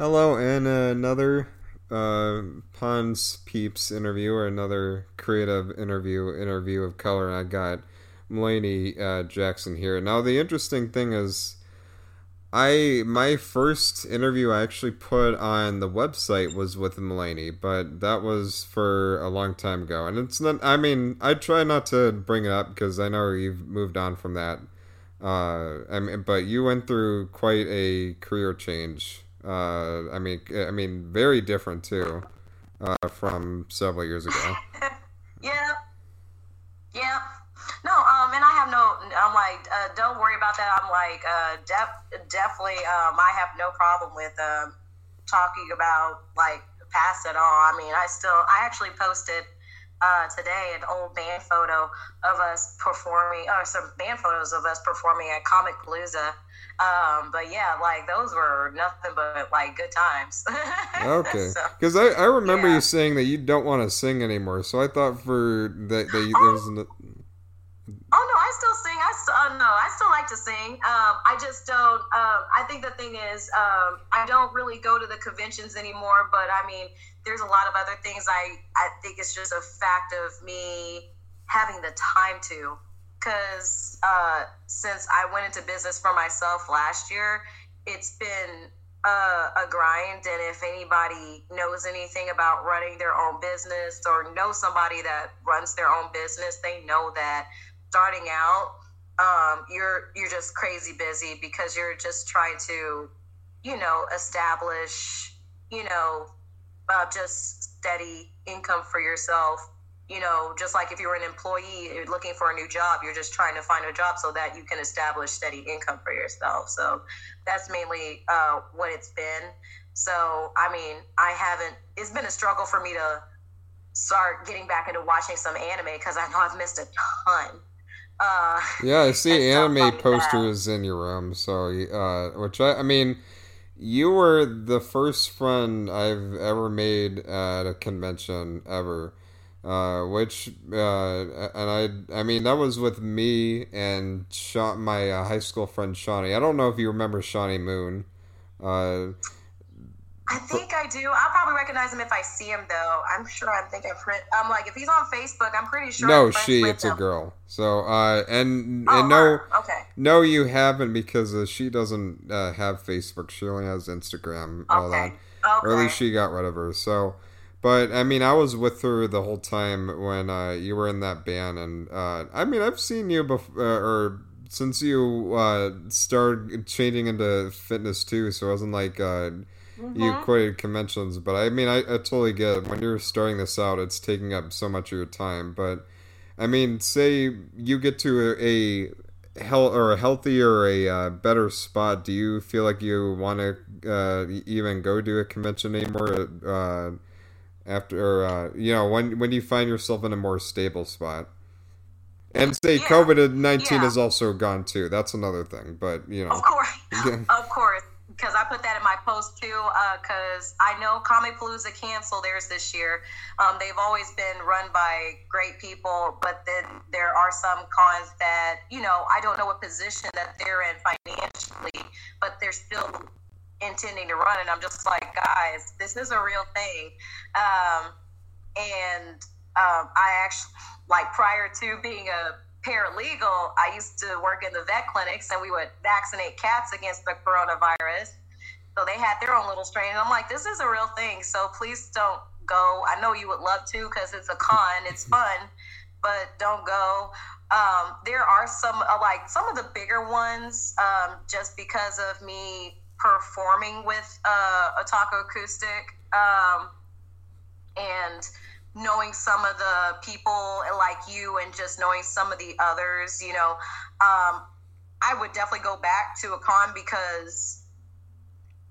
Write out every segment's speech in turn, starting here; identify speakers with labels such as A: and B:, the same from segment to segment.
A: Hello, and another uh, Pons Peeps interview or another creative interview interview of color. I got Mulaney uh, Jackson here. Now, the interesting thing is, I my first interview I actually put on the website was with Mulaney, but that was for a long time ago, and it's not. I mean, I try not to bring it up because I know you've moved on from that. Uh, I mean, but you went through quite a career change. Uh, I mean, I mean, very different too, uh, from several years ago.
B: yeah, yeah. No, um, and I have no. I'm like, uh, don't worry about that. I'm like, uh, def- definitely. Um, I have no problem with um, talking about like past at all. I mean, I still. I actually posted uh, today an old band photo of us performing, or some band photos of us performing at Comic Palooza. Um, but yeah, like those were nothing but like good times.
A: okay, because so, I, I remember yeah. you saying that you don't want to sing anymore. So I thought for that, that you,
B: oh.
A: there was. An,
B: Oh no, I still sing. I still uh, no, I still like to sing. Um, I just don't. Um, I think the thing is, um, I don't really go to the conventions anymore. But I mean, there's a lot of other things. I I think it's just a fact of me having the time to, because uh, since I went into business for myself last year, it's been a, a, grind. And if anybody knows anything about running their own business or know somebody that runs their own business, they know that starting out, um, you're you're just crazy busy because you're just trying to, you know, establish, you know, uh, just steady income for yourself. You know, just like if you were an employee you're looking for a new job, you're just trying to find a job so that you can establish steady income for yourself. So that's mainly uh, what it's been. So I mean, I haven't. It's been a struggle for me to start getting back into watching some anime because I know I've missed a ton. Uh,
A: yeah, I see anime posters in your room. So, uh, which I, I mean, you were the first friend I've ever made at a convention ever. Uh, which uh, and I I mean that was with me and Sean, my uh, high school friend Shawnee. I don't know if you remember Shawnee Moon. Uh,
B: I think I do. I'll probably recognize him if I see him, though. I'm sure I think I've I'm like, if he's on Facebook, I'm pretty sure.
A: No, she. It's him. a girl. So, uh, and
B: oh,
A: and no,
B: okay.
A: No, you haven't because uh, she doesn't uh, have Facebook. She only has Instagram. All
B: okay.
A: that.
B: Okay.
A: Or at least she got rid of her. So, but I mean, I was with her the whole time when uh, you were in that band, and uh, I mean, I've seen you before, uh, or since you uh, started changing into fitness too. So it wasn't like. Uh, Mm-hmm. You quoted conventions, but I mean, I, I totally get it. When you're starting this out, it's taking up so much of your time. But I mean, say you get to a, a hell or a healthier a uh, better spot. Do you feel like you want to uh, even go to a convention anymore? After uh, you know, when when you find yourself in a more stable spot. And say yeah. COVID nineteen yeah. is also gone too. That's another thing, but you know,
B: of course, yeah. of course because I put that in my post too. Because uh, I know Comic Palooza canceled theirs this year. Um, they've always been run by great people, but then there are some cons that you know I don't know what position that they're in financially, but they're still intending to run. And I'm just like, guys, this is a real thing. Um, and um, I actually like prior to being a paralegal, I used to work in the vet clinics and we would vaccinate cats against the coronavirus. So they had their own little strain. And I'm like, this is a real thing. So please don't go. I know you would love to because it's a con, it's fun, but don't go. Um, there are some, uh, like some of the bigger ones, um, just because of me performing with uh, Otaku Acoustic. Um, and knowing some of the people like you and just knowing some of the others, you know, um, I would definitely go back to a con because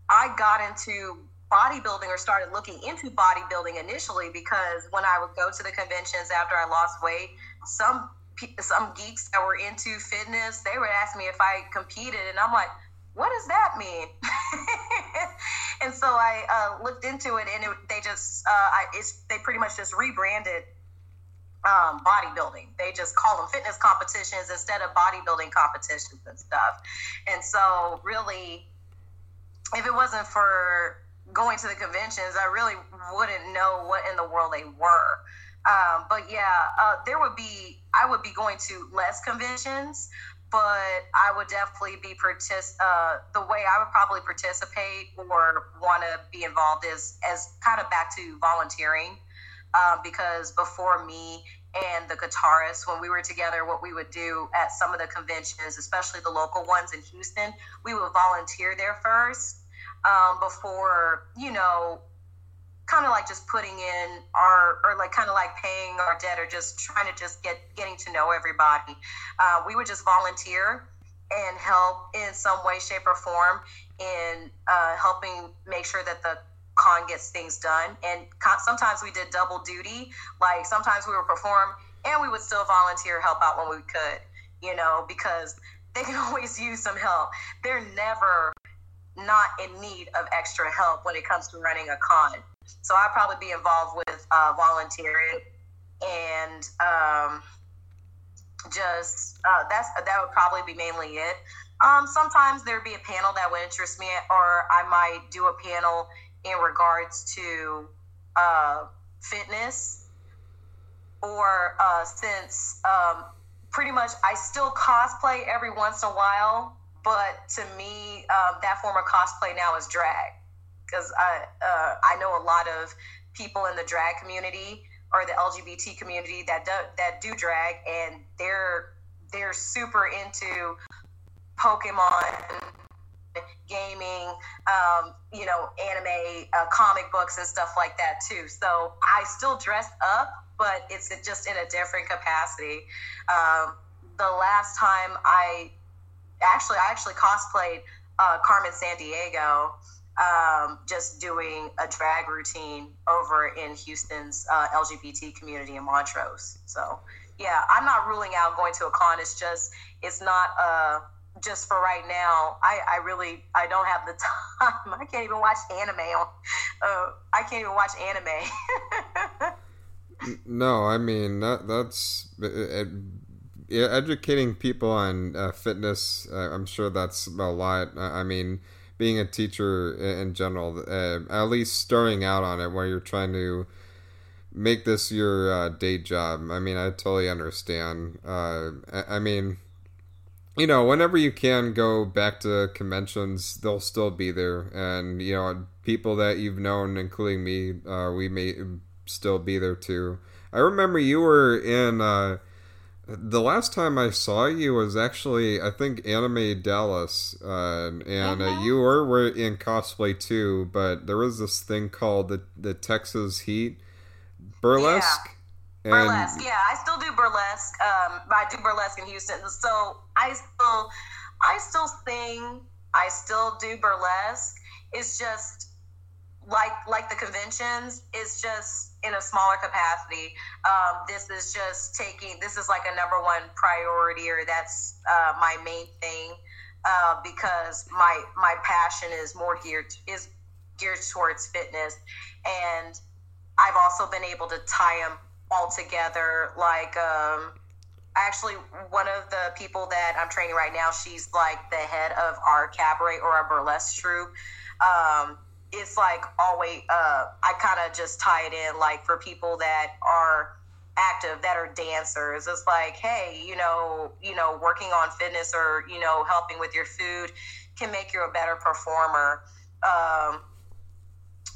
B: I got into bodybuilding or started looking into bodybuilding initially because when I would go to the conventions after I lost weight, some some geeks that were into fitness, they would ask me if I competed, and I'm like, what does that mean? and so I uh, looked into it, and it, they just uh, I, they pretty much just rebranded um, bodybuilding. They just call them fitness competitions instead of bodybuilding competitions and stuff. And so, really, if it wasn't for going to the conventions, I really wouldn't know what in the world they were. Um, but yeah, uh, there would be I would be going to less conventions, but I would definitely be partic- uh, the way I would probably participate or want to be involved is as kind of back to volunteering. Um, because before me and the guitarist, when we were together, what we would do at some of the conventions, especially the local ones in Houston, we would volunteer there first um, before, you know, kind of like just putting in our or like kind of like paying our debt or just trying to just get getting to know everybody. Uh, we would just volunteer and help in some way shape or form in uh, helping make sure that the con gets things done. And sometimes we did double duty like sometimes we would perform and we would still volunteer help out when we could you know because they can always use some help. They're never not in need of extra help when it comes to running a con so I'd probably be involved with uh, volunteering and um, just uh, that's that would probably be mainly it. Um, sometimes there'd be a panel that would interest me, or I might do a panel in regards to uh, fitness, or uh, since um, pretty much I still cosplay every once in a while, but to me, um, that form of cosplay now is drag because I uh, I know a lot of people in the drag community or the LGBT community that do, that do drag, and they're they're super into Pokemon gaming, um, you know, anime, uh, comic books, and stuff like that too. So I still dress up, but it's just in a different capacity. Um, the last time I actually I actually cosplayed uh, Carmen Sandiego um, just doing a drag routine over in Houston's uh, LGBT community in Montrose. So, yeah, I'm not ruling out going to a con. It's just, it's not uh, just for right now. I, I really, I don't have the time. I can't even watch anime. On, uh, I can't even watch anime.
A: no, I mean that that's it, educating people on uh, fitness. Uh, I'm sure that's a lot. I mean being a teacher in general, uh, at least starting out on it, where you're trying to make this your uh, day job. I mean, I totally understand. Uh, I, I, mean, you know, whenever you can go back to conventions, they'll still be there, and you know, people that you've known, including me, uh, we may still be there too. I remember you were in uh, the last time I saw you was actually, I think, Anime Dallas, uh, and uh, you were, were in cosplay too. But there was this thing called the the Texas Heat burlesque.
B: Yeah. burlesque, yeah, I still do burlesque. Um, I do burlesque in Houston, so I still, I still sing. I still do burlesque. It's just like like the conventions. It's just in a smaller capacity. Um, this is just taking, this is like a number one priority, or that's uh, my main thing, uh, because my my passion is more geared is geared towards fitness, and I've also been able to tie them all together. Like, um, actually, one of the people that I'm training right now, she's like the head of our cabaret or our burlesque troupe. Um, it's like always uh, I kind of just tie it in like for people that are active that are dancers. It's like hey you know you know working on fitness or you know helping with your food can make you a better performer. Um,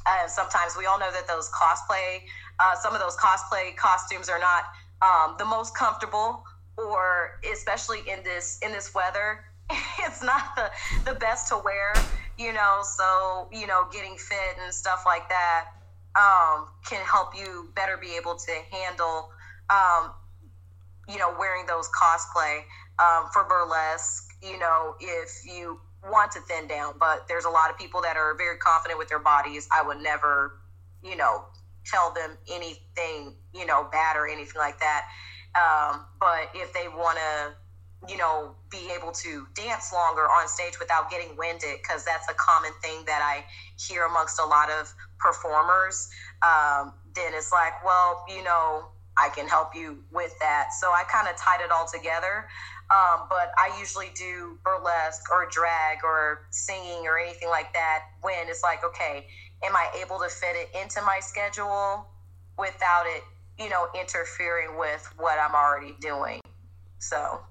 B: and sometimes we all know that those cosplay uh, some of those cosplay costumes are not um, the most comfortable or especially in this in this weather it's not the, the best to wear you know, so, you know, getting fit and stuff like that um, can help you better be able to handle, um, you know, wearing those cosplay um, for burlesque, you know, if you want to thin down, but there's a lot of people that are very confident with their bodies. I would never, you know, tell them anything, you know, bad or anything like that. Um, but if they want to you know, be able to dance longer on stage without getting winded, because that's a common thing that I hear amongst a lot of performers. Um, then it's like, well, you know, I can help you with that. So I kind of tied it all together. Um, but I usually do burlesque or drag or singing or anything like that when it's like, okay, am I able to fit it into my schedule without it, you know, interfering with what I'm already doing? So.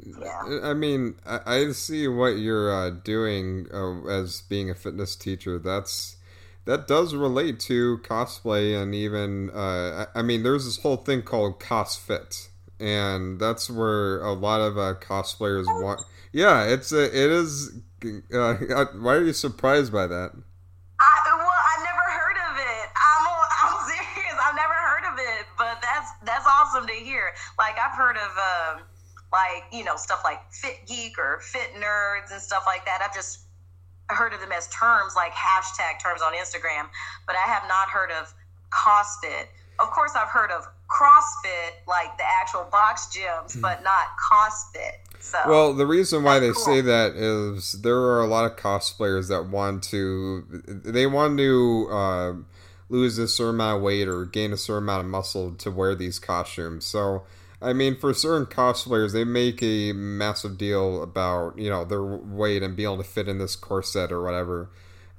B: Yeah.
A: I mean, I, I see what you're uh, doing uh, as being a fitness teacher. That's that does relate to cosplay and even uh, I mean, there's this whole thing called CosFit, and that's where a lot of uh, cosplayers want. Yeah, it's a, it is. Uh, why are you surprised by that?
B: I, well, I never heard of it. I'm, I'm serious. I've never heard of it, but that's that's awesome to hear. Like I've heard of. Um, like you know stuff like fit geek or fit nerds and stuff like that i've just heard of them as terms like hashtag terms on instagram but i have not heard of CosFit. Of course, I've heard of CrossFit, like the actual box gyms, mm. but not CosFit. So,
A: well, the reason why they cool. say that is there are a lot of cosplayers that want to, they want to uh, lose a certain amount of weight or gain a certain amount of muscle to wear these costumes. So, I mean, for certain cosplayers, they make a massive deal about you know their weight and being able to fit in this corset or whatever.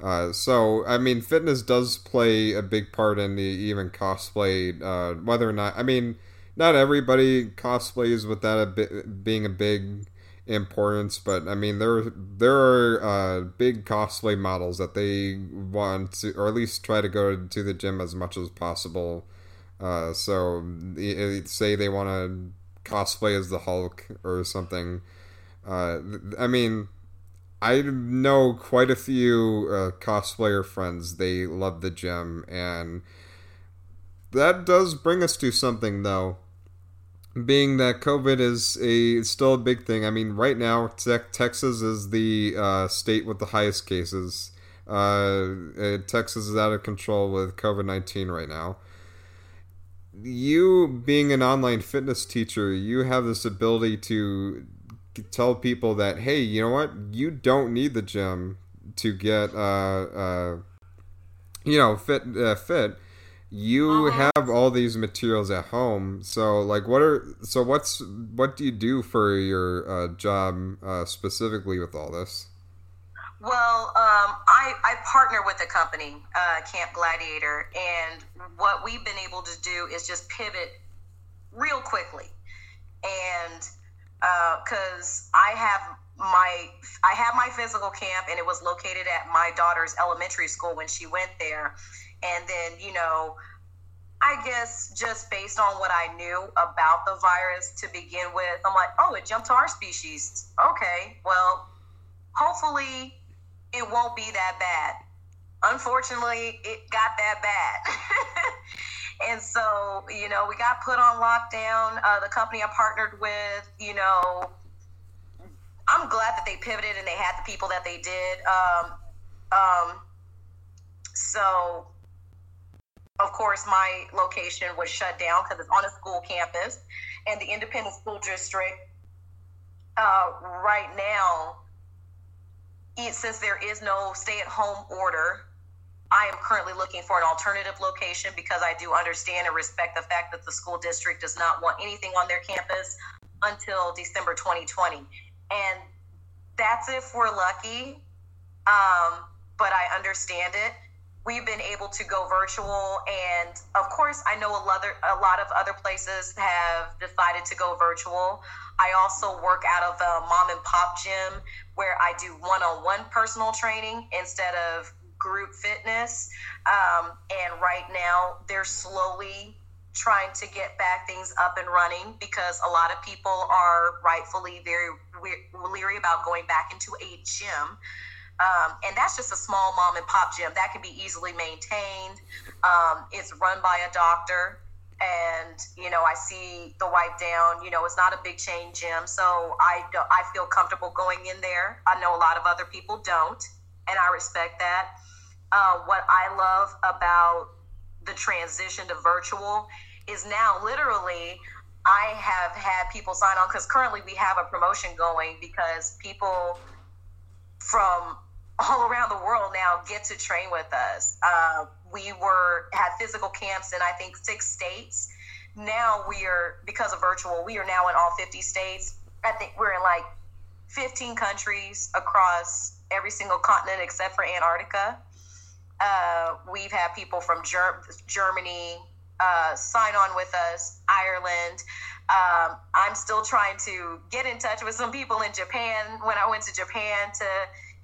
A: Uh, so, I mean, fitness does play a big part in the even cosplay. Uh, whether or not, I mean, not everybody cosplays with that a being a big importance, but I mean, there there are uh, big cosplay models that they want to, or at least try to go to the gym as much as possible uh, so say they want to cosplay as the Hulk or something. Uh, I mean, I know quite a few uh, cosplayer friends. They love the gym, and that does bring us to something though. Being that COVID is a still a big thing. I mean, right now te- Texas is the uh, state with the highest cases. Uh, Texas is out of control with COVID nineteen right now you being an online fitness teacher, you have this ability to tell people that hey, you know what, you don't need the gym to get uh, uh you know fit uh, fit. You uh-huh. have all these materials at home, so like, what are so what's what do you do for your uh, job uh, specifically with all this?
B: Well, um, I, I partner with a company, uh, Camp Gladiator, and what we've been able to do is just pivot real quickly. And because uh, I have my I have my physical camp, and it was located at my daughter's elementary school when she went there. And then, you know, I guess just based on what I knew about the virus to begin with, I'm like, oh, it jumped to our species. Okay, well, hopefully it won't be that bad. Unfortunately, it got that bad. and so, you know, we got put on lockdown. Uh, the company I partnered with, you know, I'm glad that they pivoted and they had the people that they did. Um, um, so, of course, my location was shut down because it's on a school campus, and the independent school district uh, right now since there is no stay at home order, I am currently looking for an alternative location because I do understand and respect the fact that the school district does not want anything on their campus until December 2020. And that's if we're lucky. Um, but I understand it. We've been able to go virtual, and of course, I know a lot, of, a lot of other places have decided to go virtual. I also work out of a mom and pop gym where I do one on one personal training instead of group fitness. Um, and right now, they're slowly trying to get back things up and running because a lot of people are rightfully very leery about going back into a gym. Um, and that's just a small mom and pop gym that can be easily maintained. Um, it's run by a doctor and you know I see the wipe down. You know, it's not a big chain gym, so I I feel comfortable going in there. I know a lot of other people don't, and I respect that. Uh, what I love about the transition to virtual is now literally I have had people sign on because currently we have a promotion going because people from all around the world now get to train with us. Uh, we were had physical camps in I think six states. now we are because of virtual, we are now in all 50 states. I think we're in like 15 countries across every single continent except for Antarctica. Uh, we've had people from Ger- Germany uh, sign on with us, Ireland. Um, I'm still trying to get in touch with some people in Japan when I went to Japan to,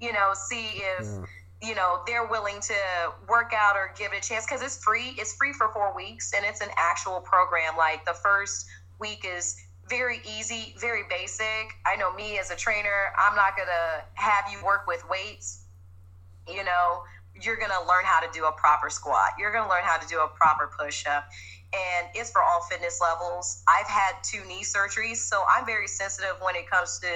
B: you know, see if. Yeah. you know they're willing to work out or give it a chance because it's free it's free for four weeks and it's an actual program. Like the first week is very easy very basic. I know me as a trainer i'm not gonna have you work with weights. You know you're gonna learn how to do a proper squat. You're gonna learn how to do a proper push-up. And it's for all fitness levels. I've had two knee surgeries so i'm very sensitive when it comes to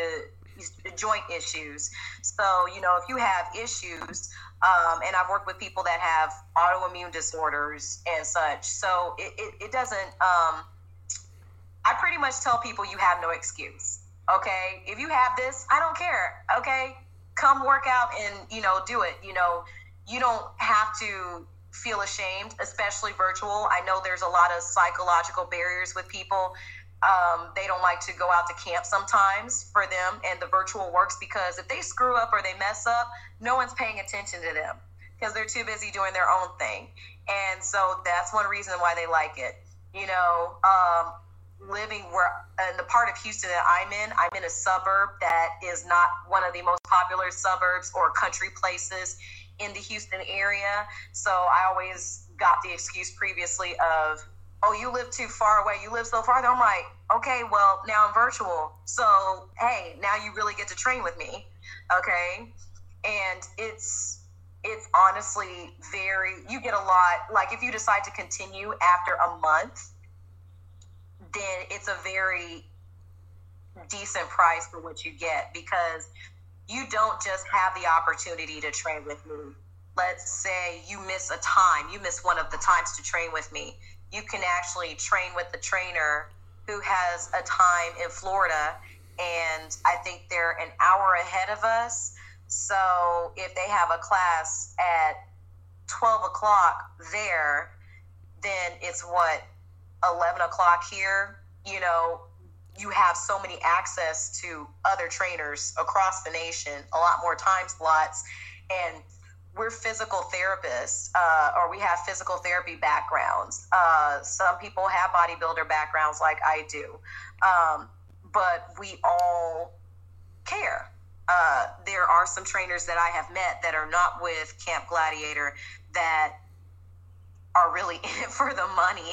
B: joint issues. So, you know, if you have issues, um, and I've worked with people that have autoimmune disorders and such, so it, it, it doesn't, um, I pretty much tell people you have no excuse. Okay. If you have this, I don't care. Okay. Come work out and, you know, do it. You know, you don't have to feel ashamed, especially virtual. I know there's a lot of psychological barriers with people um, they don't like to go out to camp sometimes for them, and the virtual works because if they screw up or they mess up, no one's paying attention to them because they're too busy doing their own thing. And so that's one reason why they like it. You know, um, living where in the part of Houston that I'm in, I'm in a suburb that is not one of the most popular suburbs or country places in the Houston area. So I always got the excuse previously of oh, you live too far away. You live so far. I'm like, okay, well, now I'm virtual. So, hey, now you really get to train with me. Okay. And it's, it's honestly very, you get a lot. Like, if you decide to continue after a month, then it's a very decent price for what you get because you don't just have the opportunity to train with me. Let's say you miss a time, you miss one of the times to train with me you can actually train with the trainer who has a time in Florida. And I think they're an hour ahead of us. So if they have a class at 12 o'clock there, then it's what, 11 o'clock here? You know, you have so many access to other trainers across the nation, a lot more time slots. And we're physical therapists uh, or we have physical therapy backgrounds. Uh, some people have bodybuilder backgrounds like I do, um, but we all care. Uh, there are some trainers that I have met that are not with Camp Gladiator that are really in it for the money.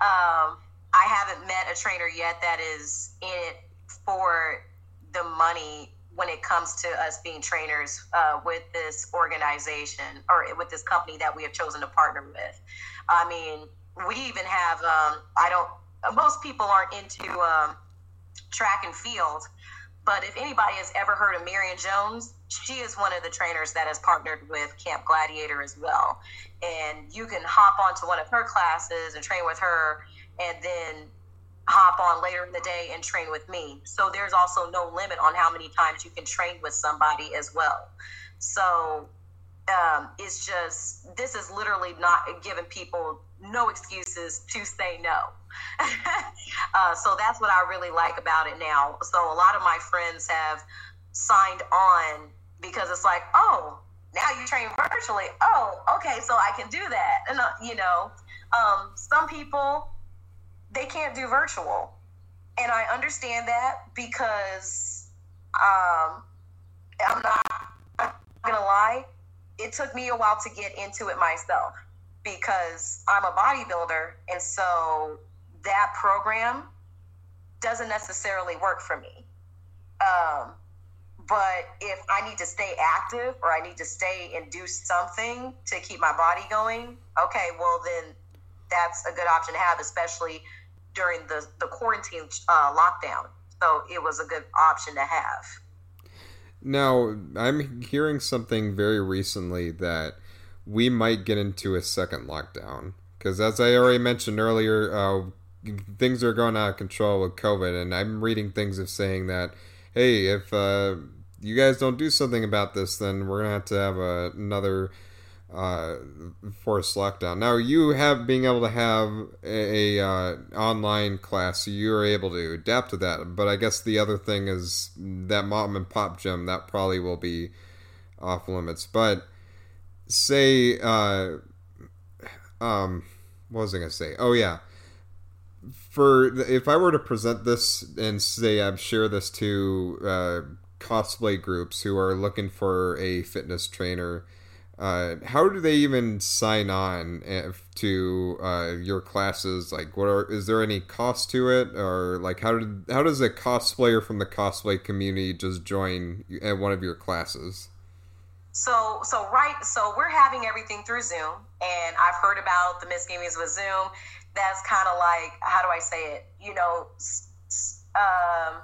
B: um, I haven't met a trainer yet that is in it for the money when it comes to us being trainers uh, with this organization or with this company that we have chosen to partner with. I mean, we even have, um, I don't, most people aren't into um, track and field, but if anybody has ever heard of Marion Jones, she is one of the trainers that has partnered with Camp Gladiator as well. And you can hop onto one of her classes and train with her and then hop on later in the day and train with me. So there's also no limit on how many times you can train with somebody as well. So um, it's just, this is literally not giving people no excuses to say no. uh, so that's what I really like about it now. So a lot of my friends have signed on because it's like, oh, now you train virtually. Oh, okay, so I can do that. And, uh, you know, um, some people, they can't do virtual. And I understand that because um, I'm not, gonna lie, it took me a while to get into it myself because I'm a bodybuilder. And so that program doesn't necessarily work for me. Um, but if I need to stay active or I need to stay and do something to keep my body going, okay, well, then that's a good option to have, especially during the, the quarantine uh, lockdown. So it was a good option to have.
A: Now, I'm hearing something very recently that we might get into a second lockdown. Because as I already mentioned earlier, uh, things are going out of control with COVID, and I'm reading things of saying that, hey, if uh, you guys don't do something about this, then we're gonna have to have a, another uh, forced lockdown. Now you have being able to have a, a uh, online class, so you're able to adapt to that. But I guess the other thing is that mom and pop gym that probably will be off limits. But say, uh, um, what was I gonna say? Oh yeah, for if I were to present this and say I've share this to uh, cosplay groups who are looking for a fitness trainer uh, how do they even sign on if, to uh, your classes? Like, what are is there any cost to it, or like how did how does a cosplayer from the cosplay community just join at one of your classes?
B: So, so right, so we're having everything through Zoom, and I've heard about the misgivings with Zoom. That's kind of like, how do I say it? You know, um,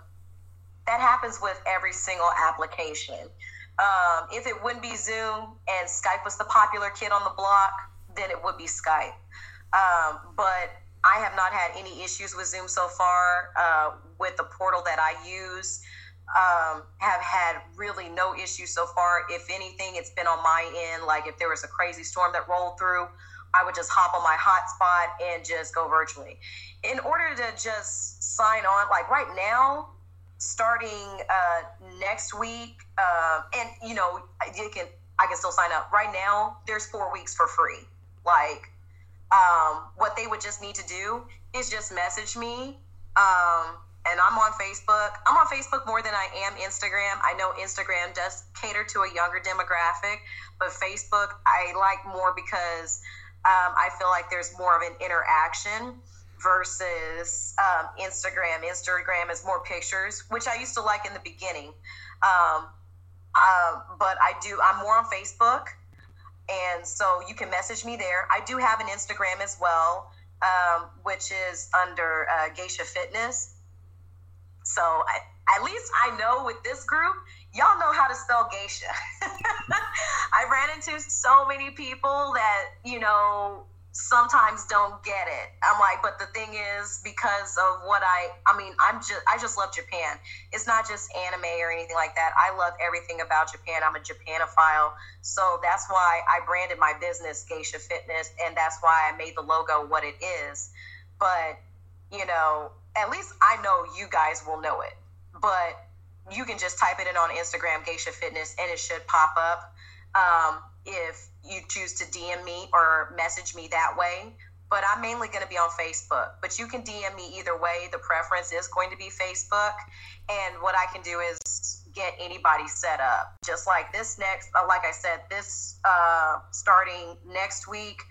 B: that happens with every single application. Um, if it wouldn't be Zoom and Skype was the popular kid on the block, then it would be Skype. Um, but I have not had any issues with Zoom so far. Uh, with the portal that I use, um, have had really no issues so far. If anything, it's been on my end. Like if there was a crazy storm that rolled through, I would just hop on my hotspot and just go virtually. In order to just sign on, like right now, starting uh, next week, uh, and you know, you can I can still sign up right now. There's four weeks for free. Like, um, what they would just need to do is just message me. Um, and I'm on Facebook. I'm on Facebook more than I am Instagram. I know Instagram does cater to a younger demographic, but Facebook I like more because um, I feel like there's more of an interaction versus um, Instagram. Instagram is more pictures, which I used to like in the beginning. Um, uh, but I do, I'm more on Facebook. And so you can message me there. I do have an Instagram as well, um, which is under uh, Geisha Fitness. So I, at least I know with this group, y'all know how to spell geisha. I ran into so many people that, you know, sometimes don't get it. I'm like, but the thing is, because of what I, I mean, I'm just, I just love Japan. It's not just anime or anything like that. I love everything about Japan. I'm a Japanophile. So that's why I branded my business Geisha Fitness. And that's why I made the logo what it is. But, you know, at least I know you guys will know it. But you can just type it in on Instagram, Geisha Fitness, and it should pop up. Um, if you choose to DM me or message me that way. But I'm mainly going to be on Facebook. But you can DM me either way. The preference is going to be Facebook. And what I can do is get anybody set up. Just like this next, uh, like I said, this uh, starting next week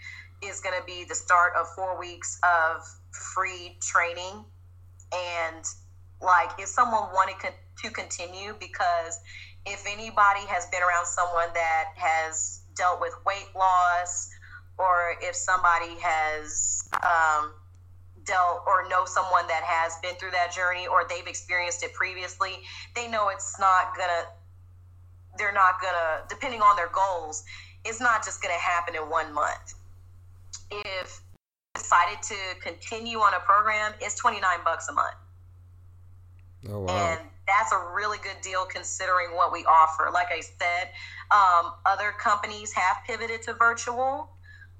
B: is going to be the start of four weeks of free training. And like, if someone wanted to continue, because if anybody has been around someone that has dealt with weight loss or if somebody has um, dealt or know someone that has been through that journey or they've experienced it previously, they know it's not gonna, they're not gonna, depending on their goals, it's not just gonna happen in one month. If decided to continue on a program, it's 29 bucks a month. Oh, wow. And that's a really good deal considering what we offer. Like I said, um, other companies have pivoted to virtual,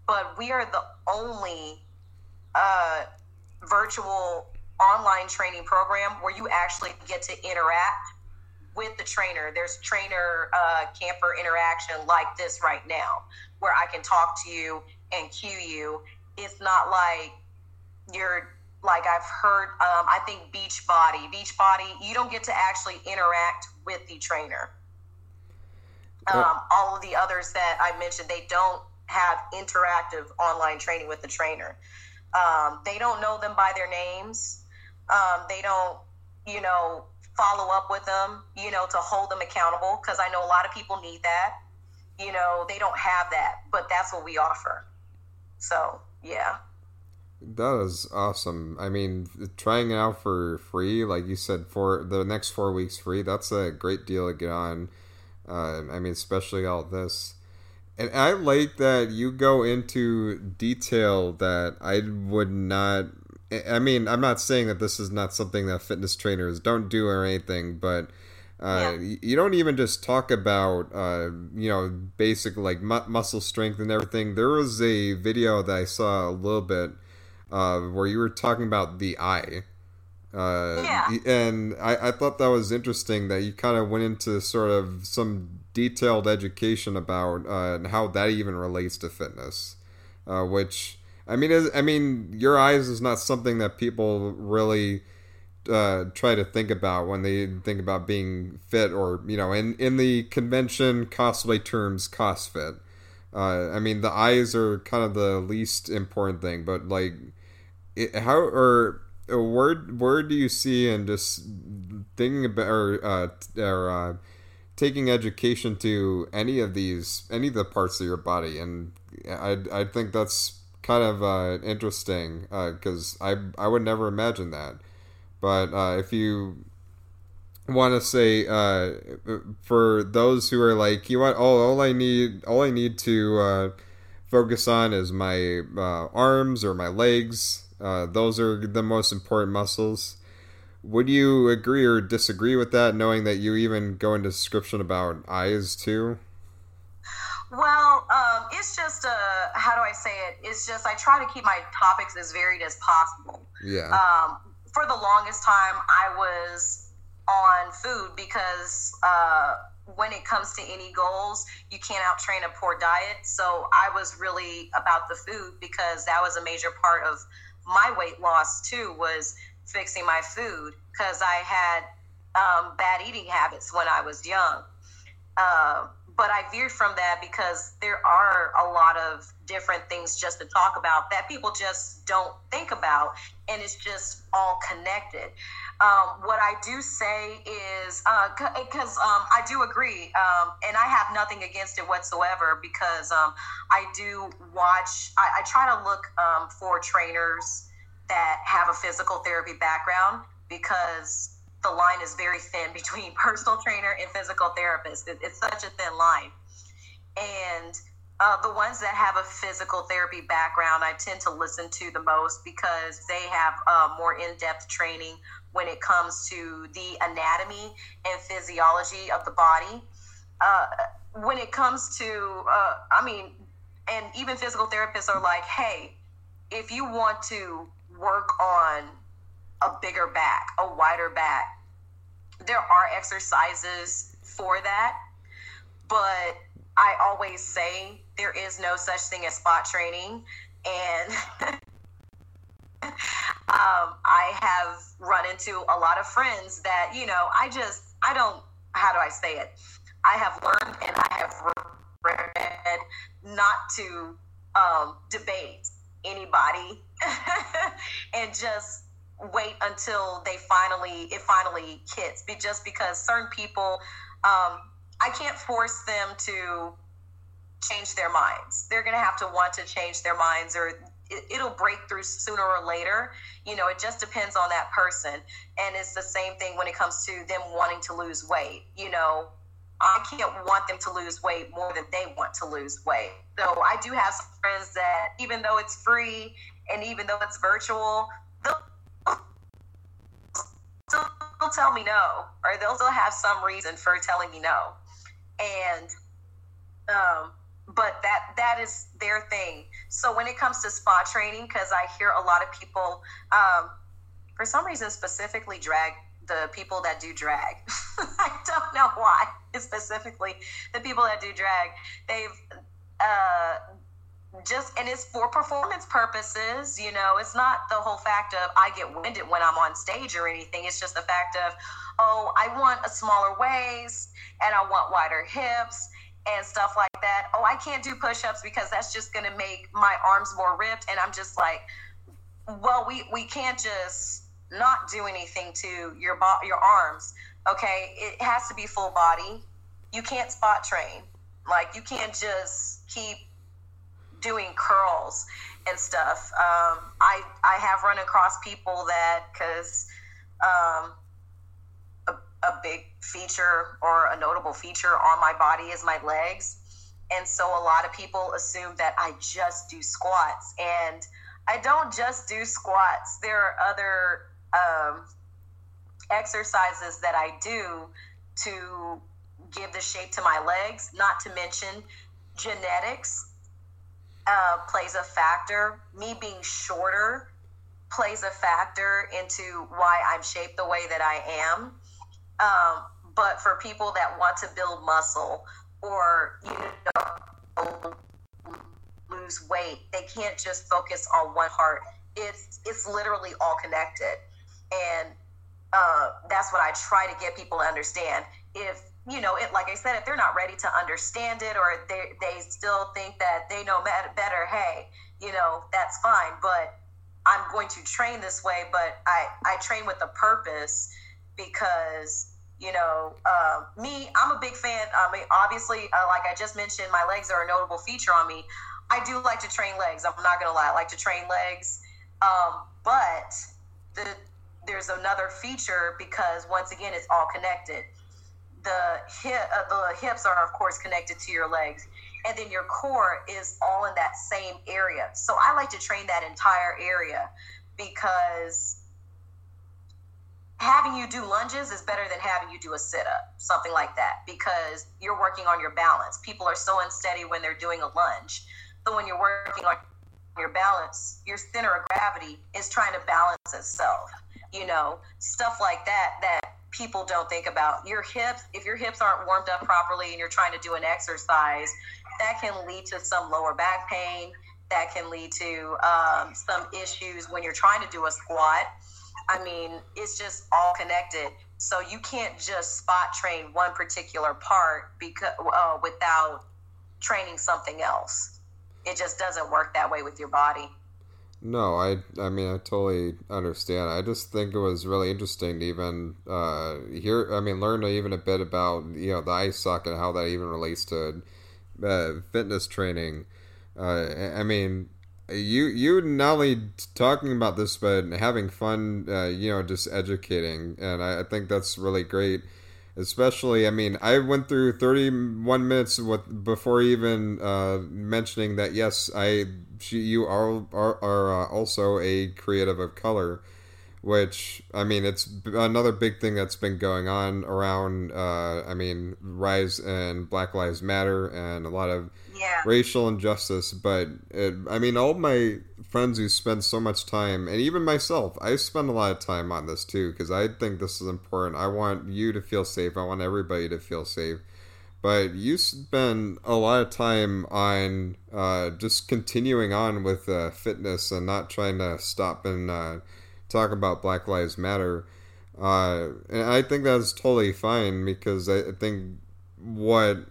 B: but we are the only uh, virtual online training program where you actually get to interact with the trainer. There's trainer uh, camper interaction like this right now, where I can talk to you and cue you. It's not like you're like I've heard, um, I think Beachbody, Beachbody, you don't get to actually interact with the trainer. Um, all of the others that I mentioned, they don't have interactive online training with the trainer. Um, they don't know them by their names. Um, they don't, you know, follow up with them, you know, to hold them accountable because I know a lot of people need that. You know, they don't have that, but that's what we offer. So, yeah.
A: That is awesome. I mean, trying it out for free, like you said, for the next four weeks free, that's a great deal to get on. Uh, I mean, especially all this. And I like that you go into detail that I would not. I mean, I'm not saying that this is not something that fitness trainers don't do or anything, but Uh, yeah. You don't even just talk about, uh, you know, basic like mu- muscle strength and everything. There was a video that I saw a little bit uh, where you were talking about the eye. Uh, yeah. And I, I thought that was interesting that you kind of went into sort of some detailed education about uh, how that even relates to fitness, uh, which I mean, is, I mean, your eyes is not something that people really uh, try to think about when they think about being fit, or you know, in in the convention cosplay terms, CosFit. Uh, I mean, the eyes are kind of the least important thing, but like, it, how or where where do you see and just thinking about or uh, or uh, taking education to any of these any of the parts of your body and I I think that's kind of uh, interesting because uh, I I would never imagine that. But uh, if you want to say uh, for those who are like you want oh all I need all I need to uh, focus on is my uh, arms or my legs. Those are the most important muscles. Would you agree or disagree with that, knowing that you even go into description about eyes too?
B: Well, um, it's just uh, how do I say it? It's just I try to keep my topics as varied as possible.
A: Yeah.
B: Um, for the longest time, I was on food because uh, when it comes to any goals, you can't outtrain a poor diet. So I was really about the food because that was a major part of my weight loss too. Was fixing my food because I had um, bad eating habits when I was young. Uh, but I veered from that because there are a lot of different things just to talk about that people just don't think about, and it's just all connected. Um, what I do say is because uh, um, I do agree, um, and I have nothing against it whatsoever because um, I do watch. I, I try to look um, for trainers that have a physical therapy background because the line is very thin between personal trainer and physical therapist. It, it's such a thin line. And uh, the ones that have a physical therapy background, I tend to listen to the most because they have uh, more in depth training when it comes to the anatomy and physiology of the body. Uh, when it comes to, uh, I mean, and even physical therapists are like, hey, if you want to work on a bigger back, a wider back. There are exercises for that, but I always say there is no such thing as spot training. And um, I have run into a lot of friends that, you know, I just, I don't, how do I say it? I have learned and I have read not to um, debate anybody and just wait until they finally it finally hits be just because certain people um, i can't force them to change their minds. They're going to have to want to change their minds or it, it'll break through sooner or later. You know it just depends on that person. And it's the same thing when it comes to them wanting to lose weight. You know I can't want them to lose weight more than they want to lose weight. So I do have some friends that even though it's free and even though it's virtual, they'll tell me no, or they'll still have some reason for telling me no. And um, but that that is their thing. So when it comes to spot training, because I hear a lot of people, um, for some reason, specifically drag the people that do drag. I don't know why specifically the people that do drag. They've uh, just and it's for performance purposes you know it's not the whole fact of i get winded when i'm on stage or anything. It's just the fact of oh i want a smaller waist and i want wider hips and stuff like that. Oh i can't do push-ups because that's just going to make my arms more ripped. And i'm just like well we we can't just not do anything to your bo- your arms okay? It has to be full body. You can't spot train. Like you can't just keep doing curls and stuff. Um, I I have run across people that because um, a, a big feature or a notable feature on my body is my legs, and so a lot of people assume that I just do squats, and I don't just do squats. There are other um, exercises that I do to give the shape to my legs, not to mention genetics uh, plays a factor. Me being shorter plays a factor into why I'm shaped the way that I am. Um, but for people that want to build muscle or you know lose weight, they can't just focus on one part. It's it's literally all connected, and uh, that's what I try to get people to understand. If you know, it like I said, if they're not ready to understand it or they they still think that they know better, hey, you know, that's fine. But I'm going to train this way, but I I train with a purpose because you know, uh, me, I'm a big fan. I mean, obviously, uh, like I just mentioned, my legs are a notable feature on me. I do like to train legs. I'm not gonna lie, I like to train legs. Um, but the there's another feature because once again, it's all connected the hip, uh, the hips are of course connected to your legs, and then your core is all in that same area. So I like to train that entire area because having you do lunges is better than having you do a sit up, something like that, because you're working on your balance. People are so unsteady when they're doing a lunge. So when you're working on your balance, your center of gravity is trying to balance itself. You know, stuff like that that people don't think about. Your hips if your hips aren't warmed up properly and you're trying to do an exercise that can lead to some lower back pain. That can lead to um, some issues when you're trying to do a squat. I mean it's just all connected. So you can't just spot train one particular part because uh, without training something else. It just doesn't work that way with your body
A: no, I I mean I totally understand. I just think it was really interesting to even uh, hear. I mean, learn even a bit about you know the ice socket and how that even relates to uh, fitness training. Uh, I mean, you you not only talking about this but having fun. Uh, you know, just educating, and I, I think that's really great especially i mean i went through 31 minutes with before even uh, mentioning that yes i you are are, are uh, also a creative of color which i mean it's another big thing that's been going on around uh, i mean rise and black lives matter and a lot of
B: yeah.
A: racial injustice but it, i mean all my friends who spend so much time, and even myself, I spend a lot of time on this too because I think this is important. I want you to feel safe. I want everybody to feel safe. But you spend a lot of time on uh, just continuing on with uh, fitness and not trying to stop and uh, talk about Black Lives Matter. Uh, and I think that's totally fine because I think what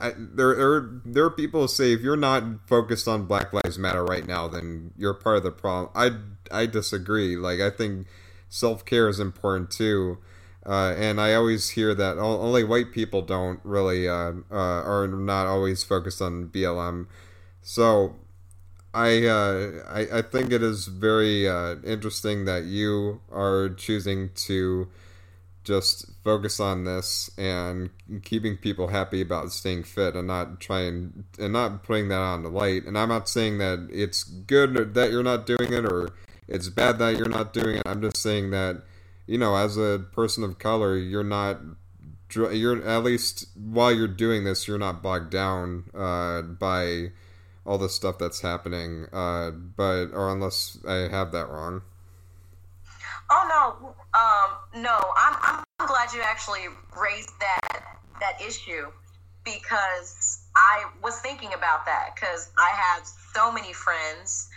A: I, there, there, there are people who say if you're not focused on Black Lives Matter right now, then you're part of the problem. I, I disagree. Like I think self care is important too, uh, and I always hear that only white people don't really uh, uh, are not always focused on BLM. So I, uh, I, I think it is very uh, interesting that you are choosing to just focus on this and keeping people happy about staying fit and not trying and not putting that on the light. And I'm not saying that it's good that you're not doing it or it's bad that you're not doing it. I'm just saying that you know, as a person of color, you're not you're at least while you're doing this, you're not bogged down uh, by all the stuff that's happening. Uh, but or unless I have that wrong.
B: Oh no, um, no. I'm I'm glad you actually raised that that issue because I was thinking about that because I have so many friends.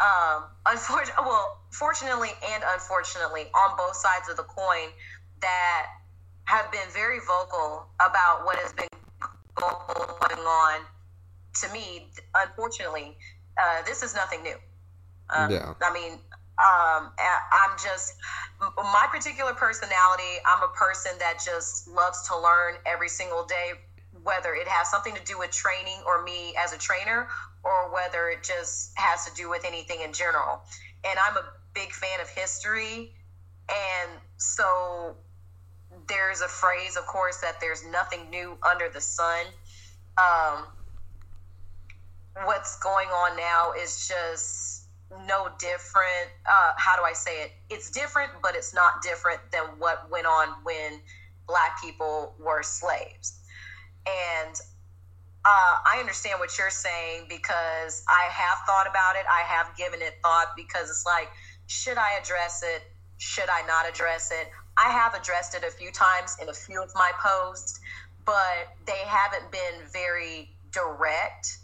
B: Um, unfortunately, well, fortunately and unfortunately, on both sides of the coin, that have been very vocal about what has been going on. To me, unfortunately, uh, this is nothing new. Um, yeah. I mean, um, I'm just my particular personality. I'm a person that just loves to learn every single day, whether it has something to do with training or me as a trainer, or whether it just has to do with anything in general. And I'm a big fan of history, and so there's a phrase, of course, that there's nothing new under the sun. Um, what's going on now is just no different. Uh, how do I say it? It's different, but it's not different than what went on when black people were slaves. And uh, I understand what you're saying because I have thought about it. I have given it thought because it's like, should I address it? Should I not address it? I have addressed it a few times in a few of my posts, but they haven't been very direct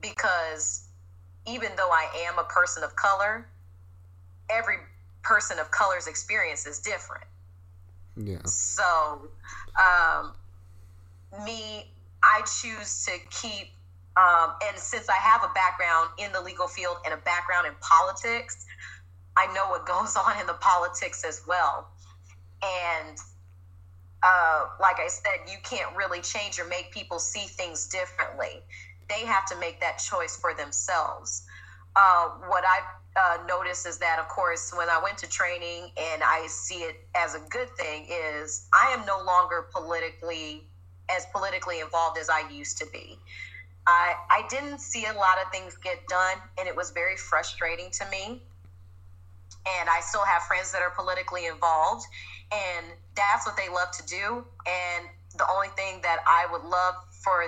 B: because even though I am a person of color, every person of color's experience is different.
A: Yeah.
B: So, um, me, I choose to keep, um, and since I have a background in the legal field and a background in politics, I know what goes on in the politics as well. And uh, like I said, you can't really change or make people see things differently. They have to make that choice for themselves. Uh, what I've uh, is that, of course, when I went to training and I see it as a good thing, is I am no longer politically as politically involved as I used to be. I, I didn't see a lot of things get done, and it was very frustrating to me. And I still have friends that are politically involved, and that's what they love to do. And the only thing that I would love for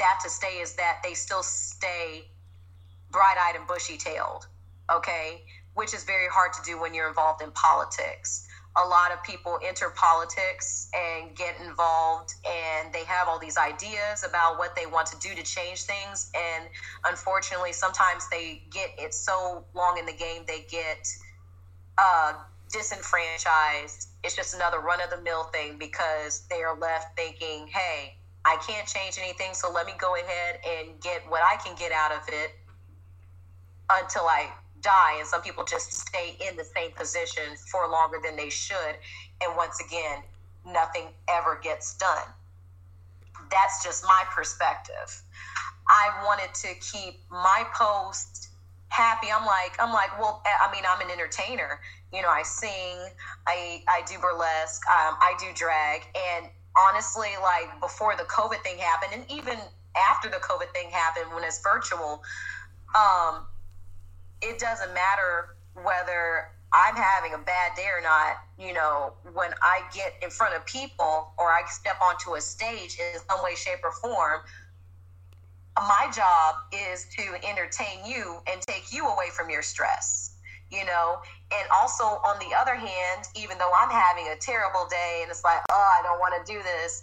B: that to stay is that they still stay bright eyed and bushy tailed, okay? Which is very hard to do when you're involved in politics. A lot of people enter politics and get involved, and they have all these ideas about what they want to do to change things. And unfortunately, sometimes they get it so long in the game, they get uh, disenfranchised. It's just another run of the mill thing because they are left thinking, hey, I can't change anything, so let me go ahead and get what I can get out of it until I die. And some people just stay in the same position for longer than they should. And once again, nothing ever gets done. That's just my perspective. I wanted to keep my post happy. I'm like, I'm like, well, I mean, I'm an entertainer. You know, I sing, I I do burlesque, um, I do drag, and honestly, like before the COVID thing happened, and even after the COVID thing happened, when it's virtual, um, it doesn't matter whether I'm having a bad day or not, you know, when I get in front of people or I step onto a stage in some way, shape, or form, my job is to entertain you and take you away from your stress, you know. And also, on the other hand, even though I'm having a terrible day and it's like, oh, I don't want to do this,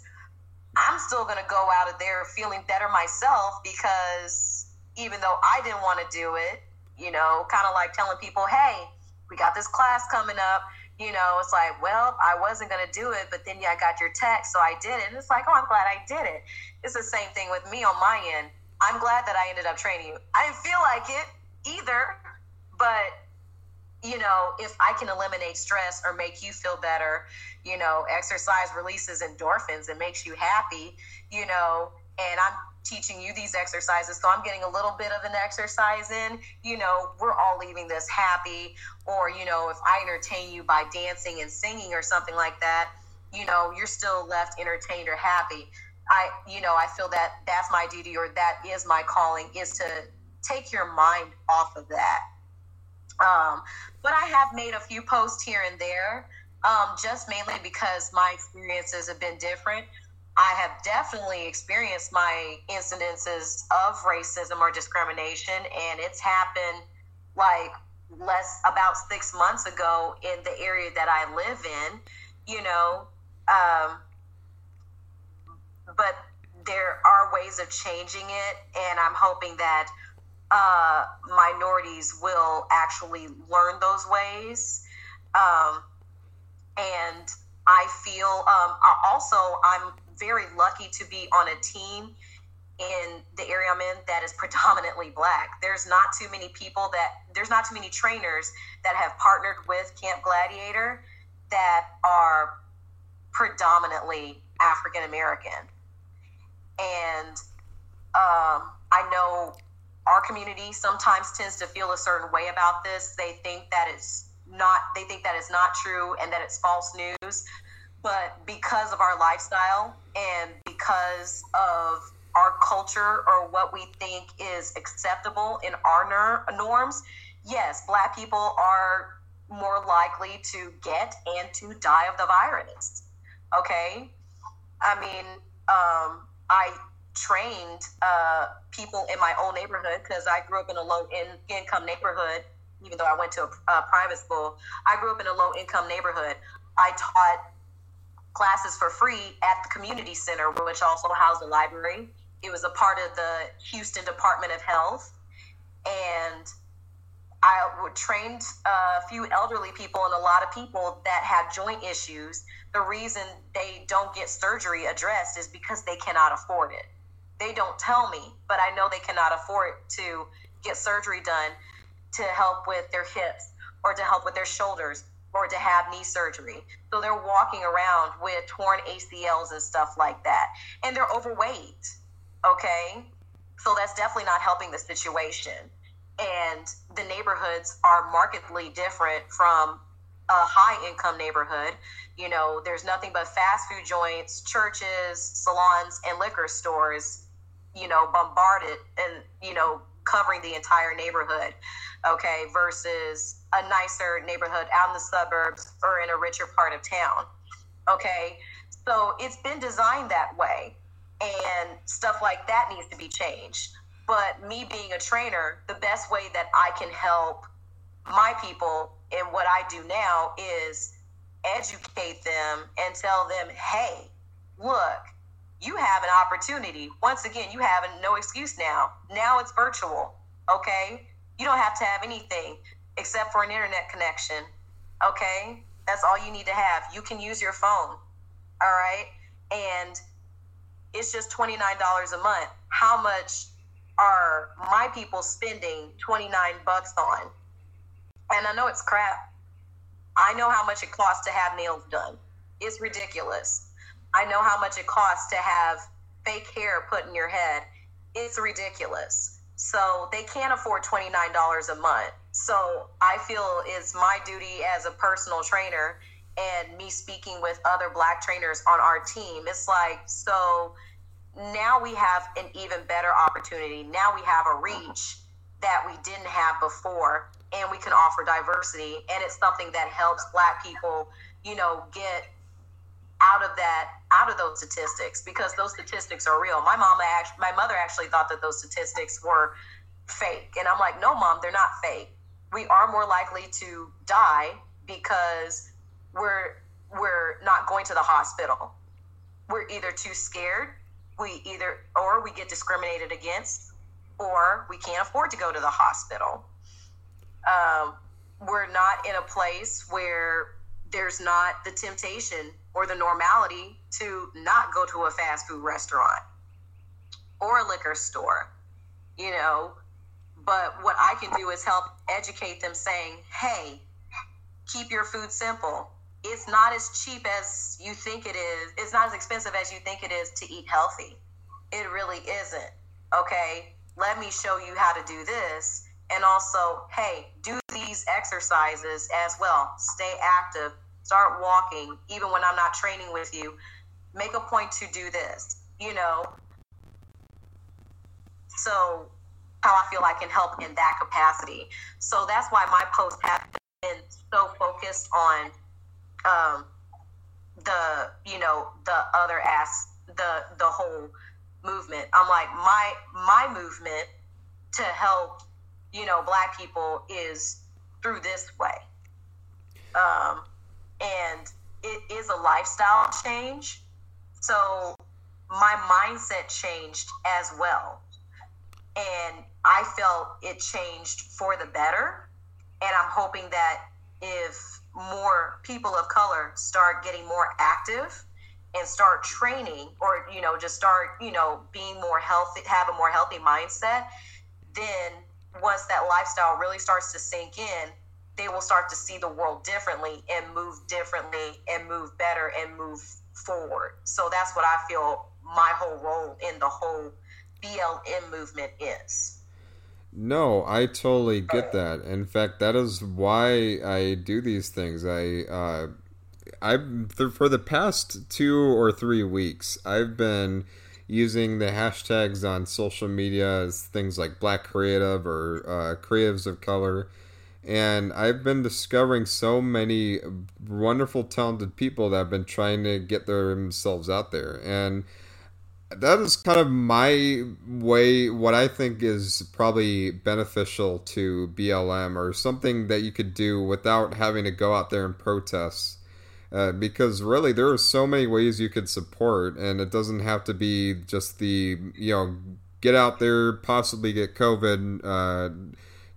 B: I'm still going to go out of there feeling better myself because even though I didn't want to do it, you know, kind of like telling people, hey, we got this class coming up. You know, it's like, well, I wasn't going to do it, but then yeah, I got your text, so I did it. And it's like, oh, I'm glad I did it. It's the same thing with me on my end. I'm glad that I ended up training you. I didn't feel like it either, but you know, if I can eliminate stress or make you feel better, you know, exercise releases endorphins and makes you happy, you know, and I'm teaching you these exercises. So I'm getting a little bit of an exercise in, you know, we're all leaving this happy. Or, you know, if I entertain you by dancing and singing or something like that, you know, you're still left entertained or happy. I, you know, I feel that that's my duty or that is my calling is to take your mind off of that. Um, but I have made a few posts here and there, um, just mainly because my experiences have been different. I have definitely experienced my incidences of racism or discrimination, and it's happened like less about six months ago in the area that I live in, you know. Um, but there are ways of changing it, and I'm hoping that uh, minorities will actually learn those ways. Um, and I feel um, also I'm very lucky to be on a team in the area I'm in that is predominantly black. There's not too many people that there's not too many trainers that have partnered with Camp Gladiator that are predominantly African American. And um, I know our community sometimes tends to feel a certain way about this. They think that it's not they think that it's not true and that it's false news but because of our lifestyle and because of our culture or what we think is acceptable in our norms, yes, black people are more likely to get and to die of the virus. Okay, I mean, um, I trained uh, people in my own neighborhood because I grew up in a low in- income neighborhood. Even though I went to a, a private school, I grew up in a low income neighborhood. I taught classes for free at the community center, which also housed a library. It was a part of the Houston Department of Health, and I trained a few elderly people and a lot of people that have joint issues. The reason they don't get surgery addressed is because they cannot afford it. They don't tell me, but I know they cannot afford to get surgery done to help with their hips or to help with their shoulders or to have knee surgery. So they're walking around with torn ACLs and stuff like that. And they're overweight. Okay? So that's definitely not helping the situation and the neighborhoods are markedly different from a high income neighborhood. You know, there's nothing but fast food joints, churches, salons, and liquor stores, you know, bombarded and, you know, covering the entire neighborhood. Okay, versus a nicer neighborhood out in the suburbs or in a richer part of town. Okay, so it's been designed that way, and stuff like that needs to be changed. But me being a trainer, the best way that I can help my people in what I do now is educate them and tell them, hey, look, you have an opportunity. Once again, you have no excuse now. Now it's virtual, okay? You don't have to have anything except for an internet connection, okay? That's all you need to have. You can use your phone, all right? And it's just $29 a month. How much are my people spending 29 bucks on? And I know it's crap. I know how much it costs to have nails done. It's ridiculous. I know how much it costs to have fake hair put in your head. It's ridiculous. So they can't afford $29 a month. So I feel it's my duty as a personal trainer and me speaking with other black trainers on our team. It's like, so now we have an even better opportunity. Now we have a reach that we didn't have before, and we can offer diversity. And it's something that helps Black people, you know, get out of those statistics because those statistics are real. My mom actually, my mother actually thought that those statistics were fake, and I'm like, no, mom, they're not fake. We are more likely to die because we're we're not going to the hospital. We're either too scared we either or we get discriminated against or we can't afford to go to the hospital um, we're not in a place where there's not the temptation or the normality to not go to a fast food restaurant or a liquor store you know but what i can do is help educate them saying hey keep your food simple it's not as cheap as you think it is. It's not as expensive as you think it is to eat healthy. It really isn't. Okay, let me show you how to do this. And also, hey, do these exercises as well. Stay active, start walking, even when I'm not training with you. Make a point to do this, you know. So, how I feel I can help in that capacity. So, that's why my posts have been so focused on um, the you know the other ass the the whole movement. I'm like my my movement to help you know black people is through this way, um, and it is a lifestyle change. So my mindset changed as well, and I felt it changed for the better. And I'm hoping that if more people of color start getting more active and start training or you know just start you know being more healthy have a more healthy mindset then once that lifestyle really starts to sink in they will start to see the world differently and move differently and move better and move forward so that's what i feel my whole role in the whole blm movement is
A: no, I totally get that. In fact, that is why I do these things. I, uh, I for the past two or three weeks, I've been using the hashtags on social media as things like Black Creative or uh, Creatives of Color, And I've been discovering so many wonderful, talented people that have been trying to get themselves out there. And that is kind of my way, what I think is probably beneficial to BLM or something that you could do without having to go out there and protest. Uh, because really, there are so many ways you could support, and it doesn't have to be just the, you know, get out there, possibly get COVID, uh,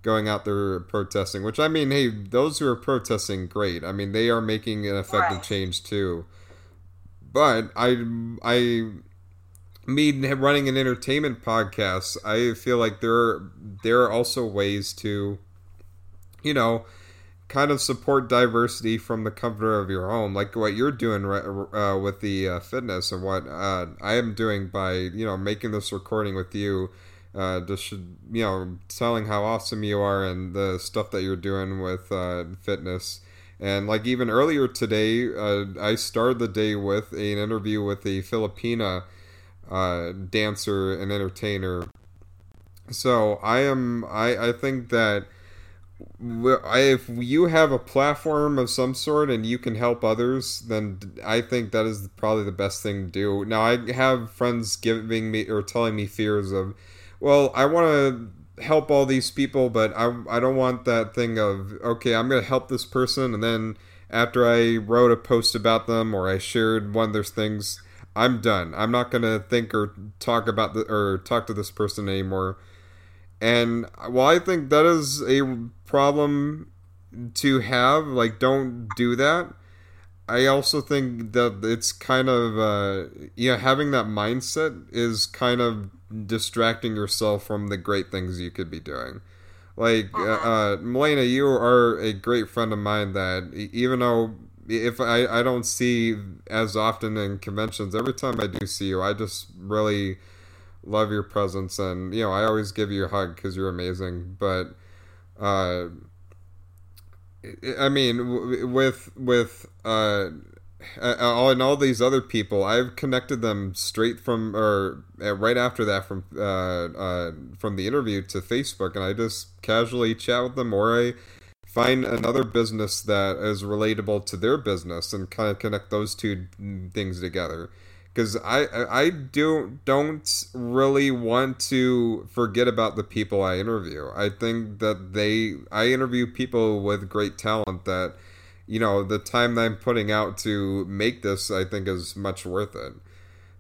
A: going out there protesting. Which I mean, hey, those who are protesting, great. I mean, they are making an effective right. change too. But I, I, me running an entertainment podcast, I feel like there, are, there are also ways to, you know, kind of support diversity from the comfort of your home, like what you're doing uh, with the uh, fitness and what uh, I am doing by you know making this recording with you. Uh, just you know, telling how awesome you are and the stuff that you're doing with uh, fitness. And like even earlier today, uh, I started the day with an interview with a Filipina dancer and entertainer. So I am I I think that if you have a platform of some sort and you can help others, then I think that is probably the best thing to do. Now, I have friends giving me or telling me fears of, well, I want to help all these people, but I, I don't want that thing of, okay, I'm going to help this person, and then after I wrote a post about them or I shared one of their things, I'm done. I'm not going to think or talk about the, or talk to this person anymore and while I think that is a problem to have, like, don't do that. I also think that it's kind of, uh, yeah, having that mindset is kind of distracting yourself from the great things you could be doing. Like, uh, uh-huh. uh, Melanie, you are a great friend of mine that even though if I, I don't see as often in conventions, every time I do see you, I just really love your presence, and you know I always give you a hug because you're amazing. But uh, I mean, with with uh, all and all these other people, I've connected them straight from or uh, right after that from uh, uh, from the interview to Facebook, and I just casually chat with them, or I find another business that is relatable to their business and kind of connect those two things together because I I do don't really want to forget about the people I interview. I think that they I interview people with great talent that you know the time that I'm putting out to make this I think is much worth it.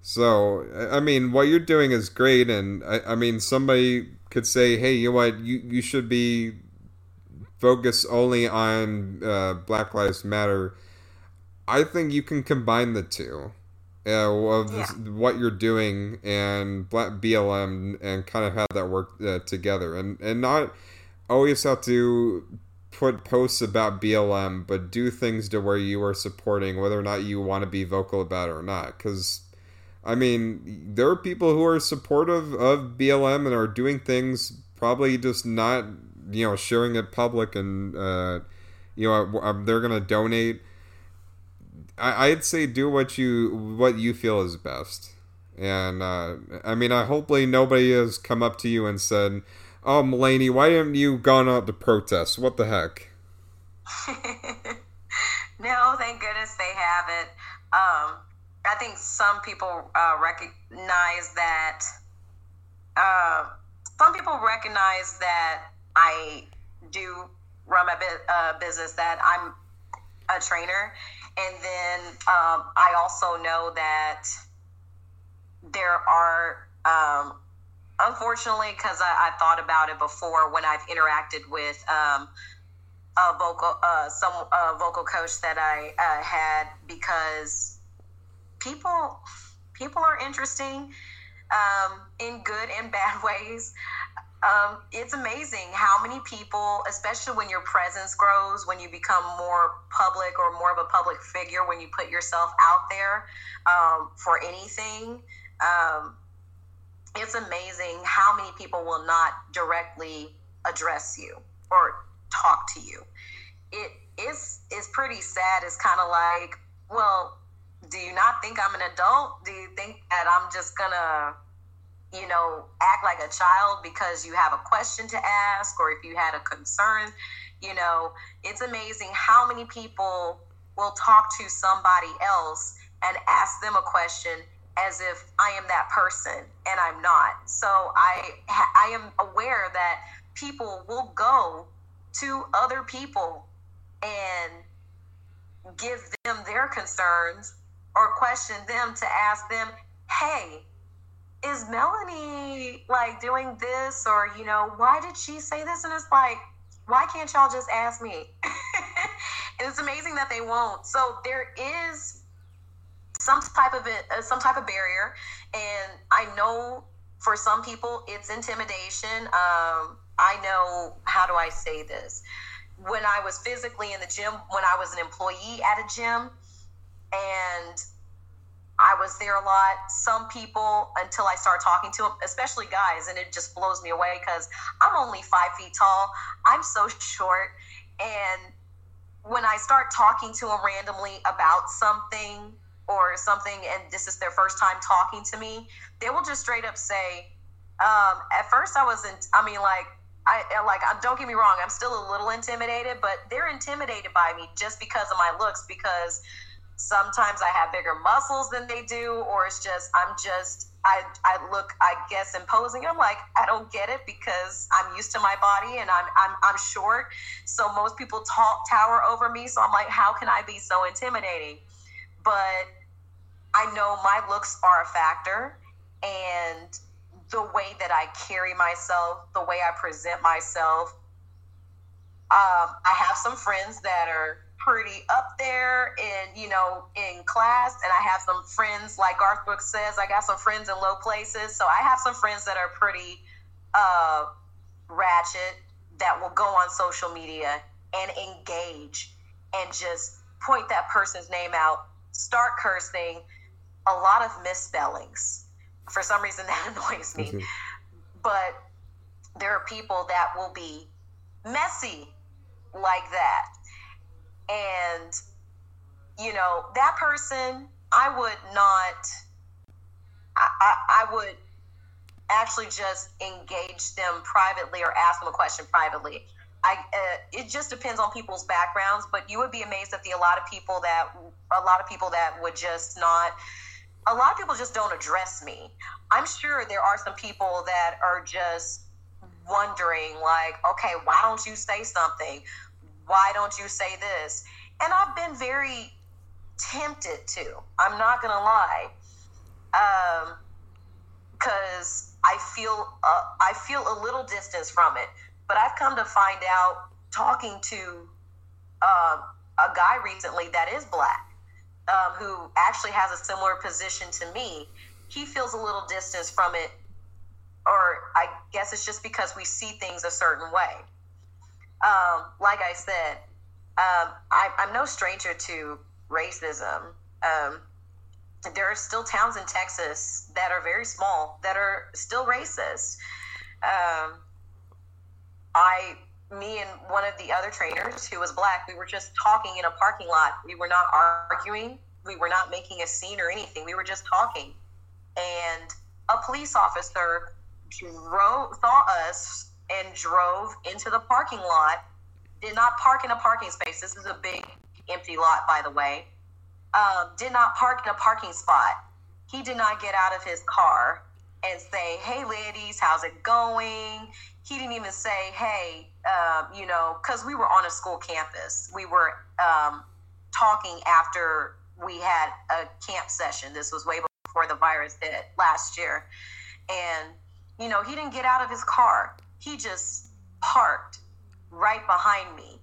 A: So I mean, what you're doing is great, and I, I mean somebody could say, hey, you know what, you you should be focused only on uh, Black Lives Matter. I think you can combine the two uh, of yeah. what you're doing and BLM and kind of have that work uh, together and and not always have to put posts about BLM but do things to where you are supporting whether or not you want to be vocal about it or not cuz I mean there are people who are supportive of BLM and are doing things probably just not you know sharing it public and uh, you know they're going to donate I, would say do what you what you feel is best. And uh, I mean, I hopefully nobody has come up to you and said, "Oh, Melanie, why haven't you gone out to protest? What the heck?"
B: no, thank goodness they haven't. Um, I think some people uh, recognize that. Uh, some people recognize that I do run my uh, business. That I'm a trainer, and then um, I also know that there are, um, unfortunately, because I, I, thought about it before when I've interacted with um, a vocal, uh, some vocal coach that I uh, had, because people people are interesting um, in good and bad ways. Um, it's amazing how many people, especially when your presence grows, when you become more public or more of a public figure, when you put yourself out there um, for anything, um, it's amazing how many people will not directly address you or talk to you. It is is pretty sad. It's kind of like, well, do you not think I'm an adult? Do you think that I'm just gonna you know, act like a child because you have a question to ask or if you had a concern, You know, it's amazing how many people will talk to somebody else and ask them a question as if I am that person and I'm not. So I I am aware that people will go to other people and give them their concerns or question them to ask them, "Hey, is Melanie like doing this or you know, why did she say this?" And it's like, "Why can't y'all just ask me?" and it's amazing that they won't. So there is some type of it, uh, some type of barrier, and I know for some people it's intimidation. Um, I know how do I say this? When I was physically in the gym, when I was an employee at a gym, and I was there a lot. Some people, until I start talking to them, especially guys, and it just blows me away because I'm only five feet tall. I'm so short. And when I start talking to them randomly about something, or something and this is their first time talking to me, they will just straight up say, um, at first I wasn't, I mean, like, I like, don't get me wrong, I'm still a little intimidated, but they're intimidated by me just because of my looks, because sometimes I have bigger muscles than they do, or it's just, I'm just, I, I look, I guess, imposing. I'm like, I don't get it because I'm used to my body and I'm, I'm, I'm short. So most people talk, tower over me. So I'm like, how can I be so intimidating? But I know my looks are a factor and the way that I carry myself, the way I present myself. Um, I have some friends that are pretty up there in you know in class and i have some friends like garth brooks says i got some friends in low places so i have some friends that are pretty uh, ratchet that will go on social media and engage and just point that person's name out start cursing a lot of misspellings. For some reason, that annoys me. Mm-hmm. But there are people that will be messy like that. And, you know, that person, I would not, I, I, I would actually just engage them privately or ask them a question privately. I, uh, it just depends on people's backgrounds, but you would be amazed at the a lot of people that a lot of people that would just not a lot of people just don't address me. I'm sure there are some people that are just wondering, like, okay, why don't you say something? Why don't you say this? And I've been very tempted to. I'm not gonna lie, because um, I feel uh, I feel a little distance from it. But I've come to find out talking to uh, a guy recently that is black um, who actually has a similar position to me, he feels a little distance from it, or I guess it's just because we see things a certain way. Um, like I said, um, I, am no stranger to racism. Um, there are still towns in Texas that are very small that are still racist. Um, I me and one of the other trainers who was black, we were just talking in a parking lot. We were not arguing. We were not making a scene or anything. We were just talking. And a police officer drove, saw us and drove into the parking lot. Did not park in a parking space. This is a big empty lot, by the way. Um, did not park in a parking spot. He did not get out of his car and say, "Hey, ladies, how's it going?" He didn't even say, "Hey, um, you know," because we were on a school campus. We were um, talking after we had a camp session. This was way before the virus hit last year, and you know, he didn't get out of his car. He just parked right behind me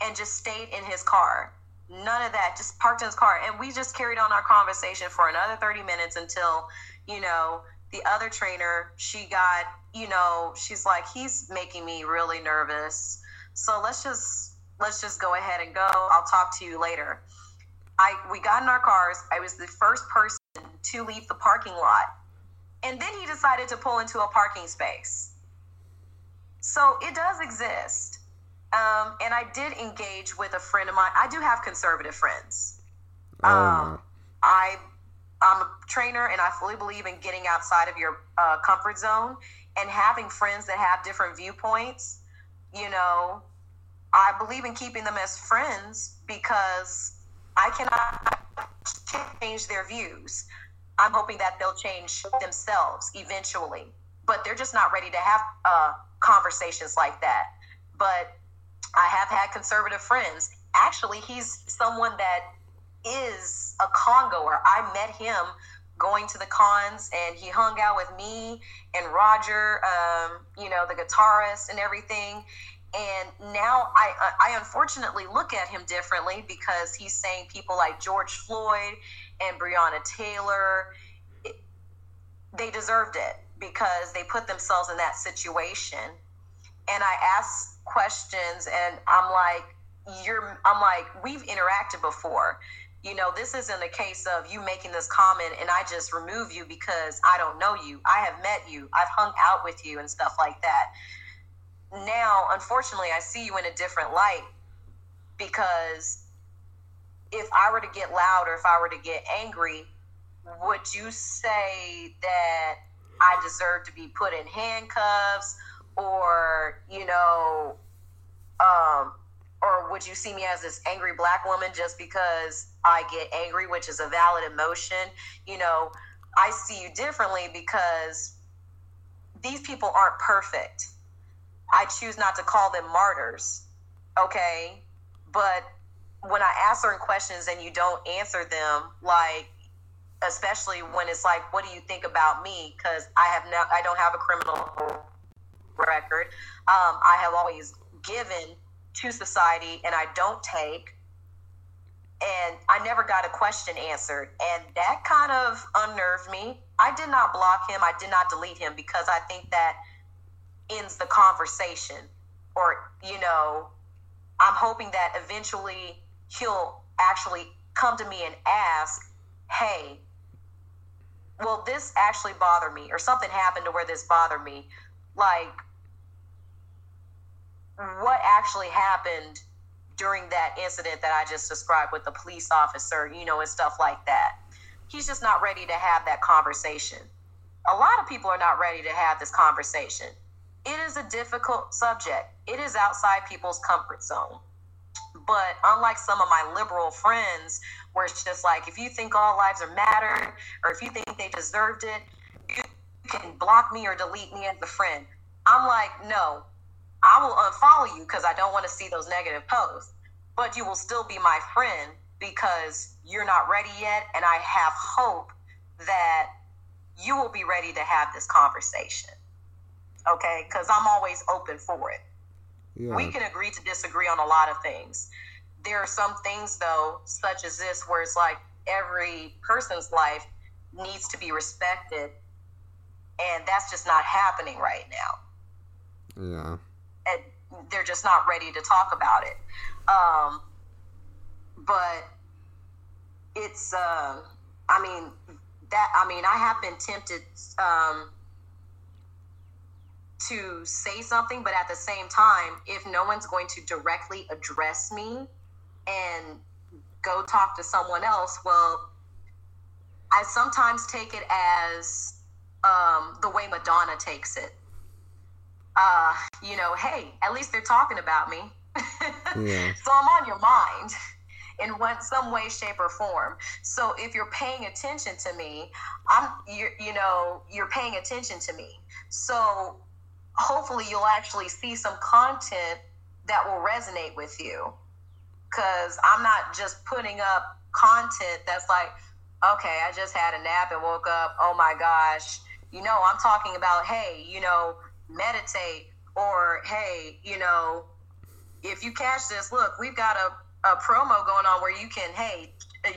B: and just stayed in his car. None of that, just parked in his car. And we just carried on our conversation for another 30 minutes until you know, the other trainer, she got, you know, she's like, he's making me really nervous. So let's just let's just go ahead and go. I'll talk to you later. I we got in our cars. I was the first person to leave the parking lot. And then he decided to pull into a parking space. So it does exist. Um, and I did engage with a friend of mine. I do have conservative friends. Oh. Um, I I'm a trainer and I fully believe in getting outside of your uh, comfort zone and having friends that have different viewpoints. You know, I believe in keeping them as friends because I cannot change their views. I'm hoping that they'll change themselves eventually, but they're just not ready to have uh, conversations like that. But I have had conservative friends. Actually, he's someone that is a congoer. I met him going to the cons and he hung out with me and Roger, um, you know, the guitarist and everything. And now I, I unfortunately look at him differently because he's saying people like George Floyd and Breonna Taylor, they deserved it because they put themselves in that situation. And I ask questions and I'm like, you're, I'm like, we've interacted before you know, this isn't a case of you making this comment and I just remove you because I don't know you. I have met you, I've hung out with you and stuff like that. Now, unfortunately, I see you in a different light because if I were to get loud or if I were to get angry, would you say that I deserve to be put in handcuffs or, you know, um, or would you see me as this angry black woman just because I get angry, which is a valid emotion? You know, I see you differently because these people aren't perfect. I choose not to call them martyrs, okay? But when I ask certain questions and you don't answer them, like, especially when it's like, what do you think about me? Because I have no, I don't have a criminal record. Um, I have always given to society and I don't take. And I never got a question answered. And that kind of unnerved me. I did not block him, I did not delete him because I think that ends the conversation. Or, you know, I'm hoping that eventually he'll actually come to me and ask, hey, will this actually bother me? Or something happened to where this bothered me. Like, what actually happened during that incident that I just described with the police officer, you know, and stuff like that. He's just not ready to have that conversation. A lot of people are not ready to have this conversation. It is a difficult subject, it is outside people's comfort zone. But unlike some of my liberal friends, where it's just like, if you think all lives are mattered, or if you think they deserved it, you can block me or delete me as a friend. I'm like, no, I will unfollow you because I don't want to see those negative posts. But you will still be my friend because you're not ready yet. And I have hope that you will be ready to have this conversation. Okay? Because I'm always open for it. Yeah. We can agree to disagree on a lot of things. There are some things, though, such as this, where it's like every person's life needs to be respected. And that's just not happening right now.
A: Yeah
B: they're just not ready to talk about it. Um, but it's, uh, I mean, that, I mean, I have been tempted um, to say something, but at the same time, if no one's going to directly address me and go talk to someone else, well, I sometimes take it as um, the way Madonna takes it uh, you know, hey, at least they're talking about me. yeah. So I'm on your mind in one some way, shape, or form. So if you're paying attention to me, I'm you you know you're paying attention to me. So hopefully you'll actually see some content that will resonate with you. Cause I'm not just putting up content that's like, okay, I just had a nap and woke up. Oh my gosh. You know, I'm talking about, hey, you know, meditate or hey you know if you catch this look we've got a, a promo going on where you can hey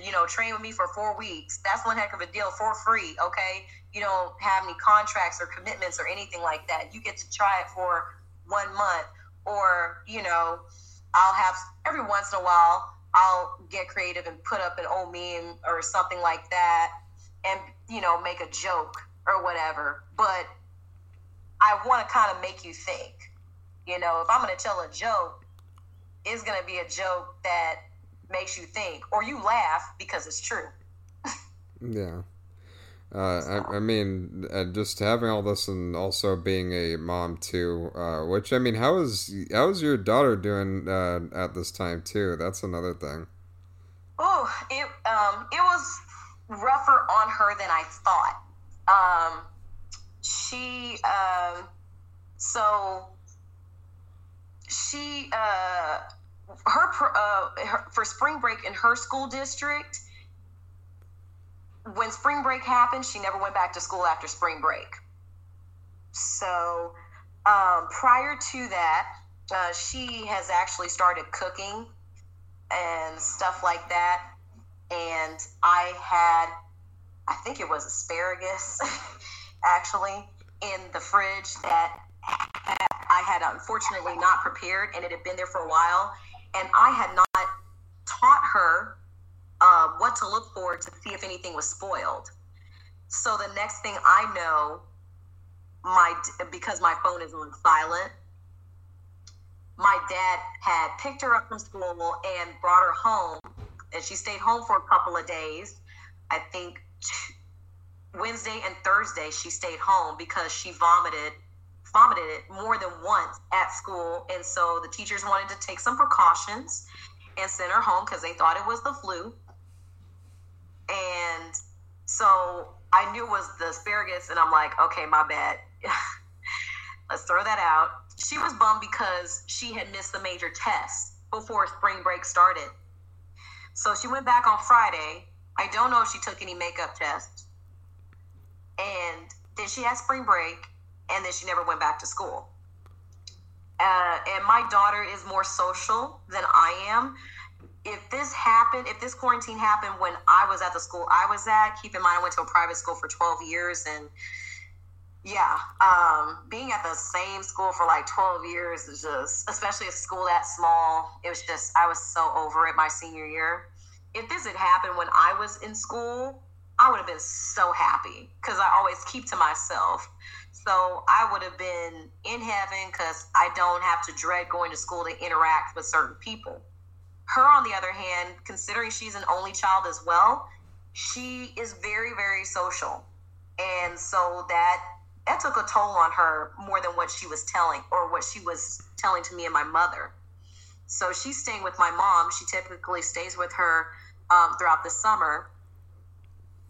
B: you know train with me for four weeks. That's one heck of a deal for free okay? You don't have any contracts or commitments or anything like that. You get to try it for one month. Or you know i'll have every once in a while i'll get creative and put up an old meme or something like that and you know make a joke or whatever. But I want to kind of make you think. You know, if I'm going to tell a joke, it's going to be a joke that makes you think, or you laugh because it's true.
A: yeah. Uh, I, I, mean, uh, just having all this and also being a mom too. Uh, which I mean, how is how is your daughter doing uh, at this time too? That's another thing.
B: Oh, it um, it was rougher on her than I thought. Um, she um, so she uh, her, uh, her for spring break in her school district when spring break happened, she never went back to school after spring break. So um, prior to that, uh, she has actually started cooking and stuff like that. And I had, I think it was asparagus actually in the fridge that I had unfortunately not prepared and it had been there for a while. And I had not taught her uh, what to look for to see if anything was spoiled. So the next thing I know, my because my phone is on silent, my dad had picked her up from school and brought her home, and she stayed home for a couple of days. I think Wednesday and Thursday she stayed home because she vomited vomited it more than once at school, and so the teachers wanted to take some precautions and send her home because they thought it was the flu. And so I knew it was the asparagus, and I'm like, okay, my bad. Let's throw that out. She was bummed because she had missed the major test before spring break started. So she went back on Friday. I don't know if she took any makeup tests. And then she had spring break, and then she never went back to school. Uh, and my daughter is more social than I am if this happened, if this quarantine happened when I was at the school I was at, keep in mind I went to a private school for 12 years and yeah, um, being at the same school for like 12 years is just, especially a school that small, it was just, I was so over it my senior year. If this had happened when I was in school, I would have been so happy because I always keep to myself. So I would have been in heaven because I don't have to dread going to school to interact with certain people. Her, on the other hand, considering she's an only child as well, she is very, very social. And so that that took a toll on her more than what she was telling or what she was telling to me and my mother. So she's staying with my mom. She typically stays with her um, throughout the summer.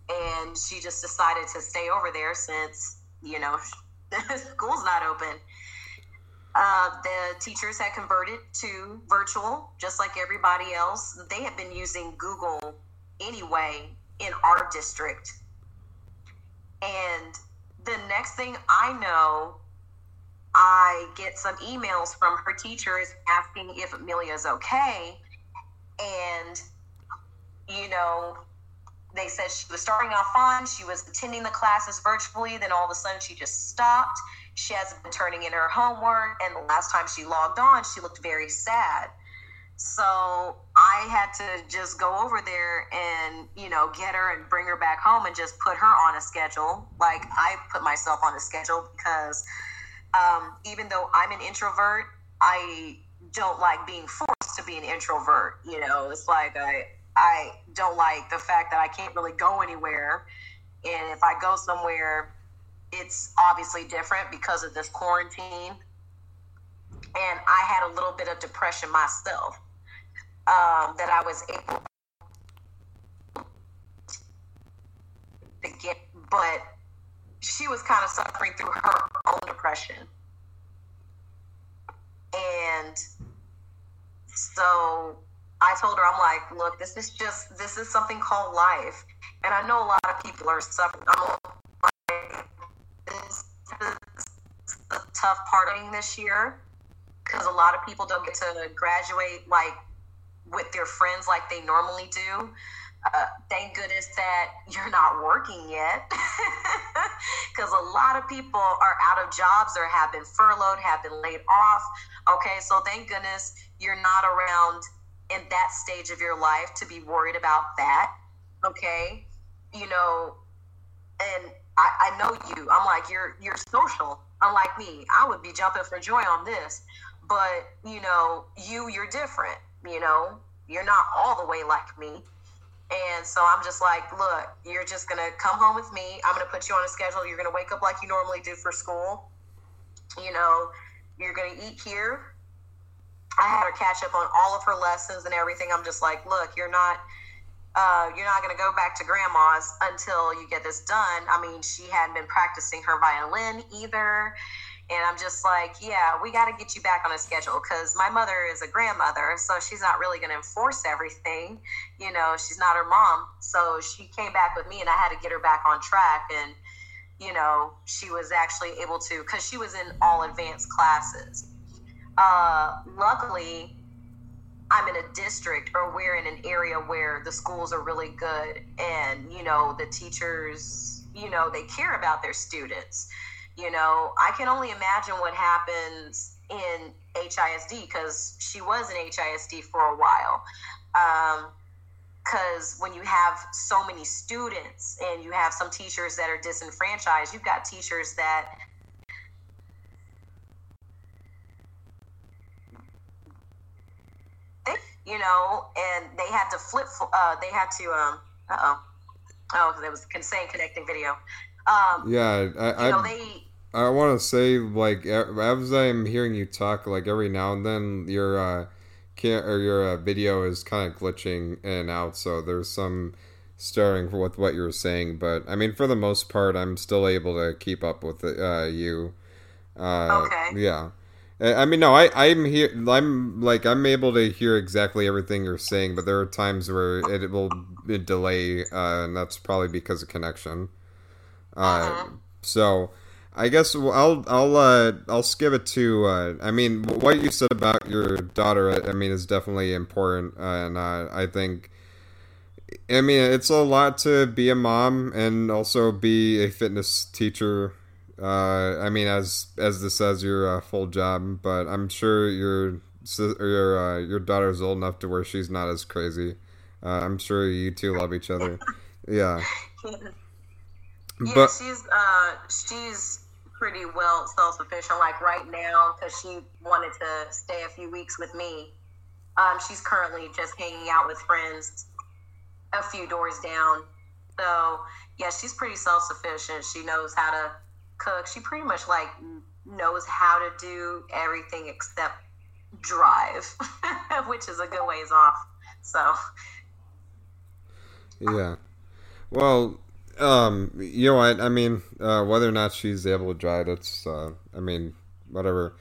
B: And she just decided to stay over there since, you know, school's not open. Uh, the teachers had converted to virtual, just like everybody else. They had been using Google anyway in our district. And the next thing I know, I get some emails from her teachers asking if Amelia's okay. And, you know, they said she was starting off fine. She was attending the classes virtually. Then all of a sudden, she just stopped. She hasn't been turning in her homework. And the last time she logged on she looked very sad. So i had to just go over there and you know get her and bring her back home and just put her on a schedule. Like i put myself on a schedule because um, even though i'm an introvert i don't like being forced to be an introvert. You know it's like i i don't like the fact that i can't really go anywhere and if i go somewhere it's obviously different because of this quarantine. And I had a little bit of depression myself um, that I was able to get, but she was kind of suffering through her own depression. And so I told her, I'm like, look, this is just, this is something called life. And I know a lot of people are suffering. I'm is the tough parting this year because a lot of people don't get to graduate like with their friends like they normally do. Uh, thank goodness that you're not working yet because a lot of people are out of jobs or have been furloughed, have been laid off. Okay, so thank goodness you're not around in that stage of your life to be worried about that. Okay, you know, and I, I know you. I'm like, you're you're social. Unlike me, I would be jumping for joy on this. But, you know, you you're different, you know. You're not all the way like me. And so I'm just like, look, you're just to come home with me. I'm to put you on a schedule. You're to wake up like you normally do for school. You know, you're to eat here. I had her catch up on all of her lessons and everything. I'm just like, look, you're not. Uh, you're not going to go back to grandma's until you get this done. I mean, she hadn't been practicing her violin either. And I'm just like, yeah, we got to get you back on a schedule because my mother is a grandmother, so she's not really going to enforce everything. You know, she's not her mom. So she came back with me, and I had to get her back on track. And, you know, she was actually able to, because she was in all advanced classes. Uh, luckily, I'm in a district or we're in an area where the schools are really good and, you know, the teachers, you know, they care about their students. You know, I can only imagine what happens in HISD because she was in HISD for a while. Because um, when you have so many students and you have some teachers that are disenfranchised, you've got teachers that you know, and they had to flip. Uh, they had to. Um, uh oh. Oh, because it was saying connecting video. Um,
A: yeah, I,
B: you know, they
A: I want to say like as I'm hearing you talk, like every now and then your uh, can or your uh, video is kind of glitching in and out. So there's some stirring with what you're saying, but I mean for the most part, I'm still able to keep up with uh, you.
B: Uh, okay.
A: Yeah. I mean, no, I, I'm here. I'm like, I'm able to hear exactly everything you're saying, but there are times where it will delay, uh, and that's probably because of connection. Uh, uh-huh. So, I guess I'll I'll uh, I'll skip it to. Uh, I mean, what you said about your daughter, I mean, is definitely important, uh, and uh, I think. I mean, it's a lot to be a mom and also be a fitness teacher. Uh, I mean, as as this says, your uh, full job, but I'm sure your your your daughter's old enough to where she's not as crazy. I'm sure you two love each other. Yeah.
B: Yeah, but, she's uh she's pretty well self sufficient. Like right now, because she wanted to stay a few weeks with me. Um, she's currently just hanging out with friends a few doors down. So yeah, she's pretty self sufficient. She knows how to cook. She pretty much like knows how to do everything except drive, which is a good ways off. So
A: yeah. Well, um, you know what? I mean, uh, whether or not she's able to drive, it's, uh, I mean, whatever.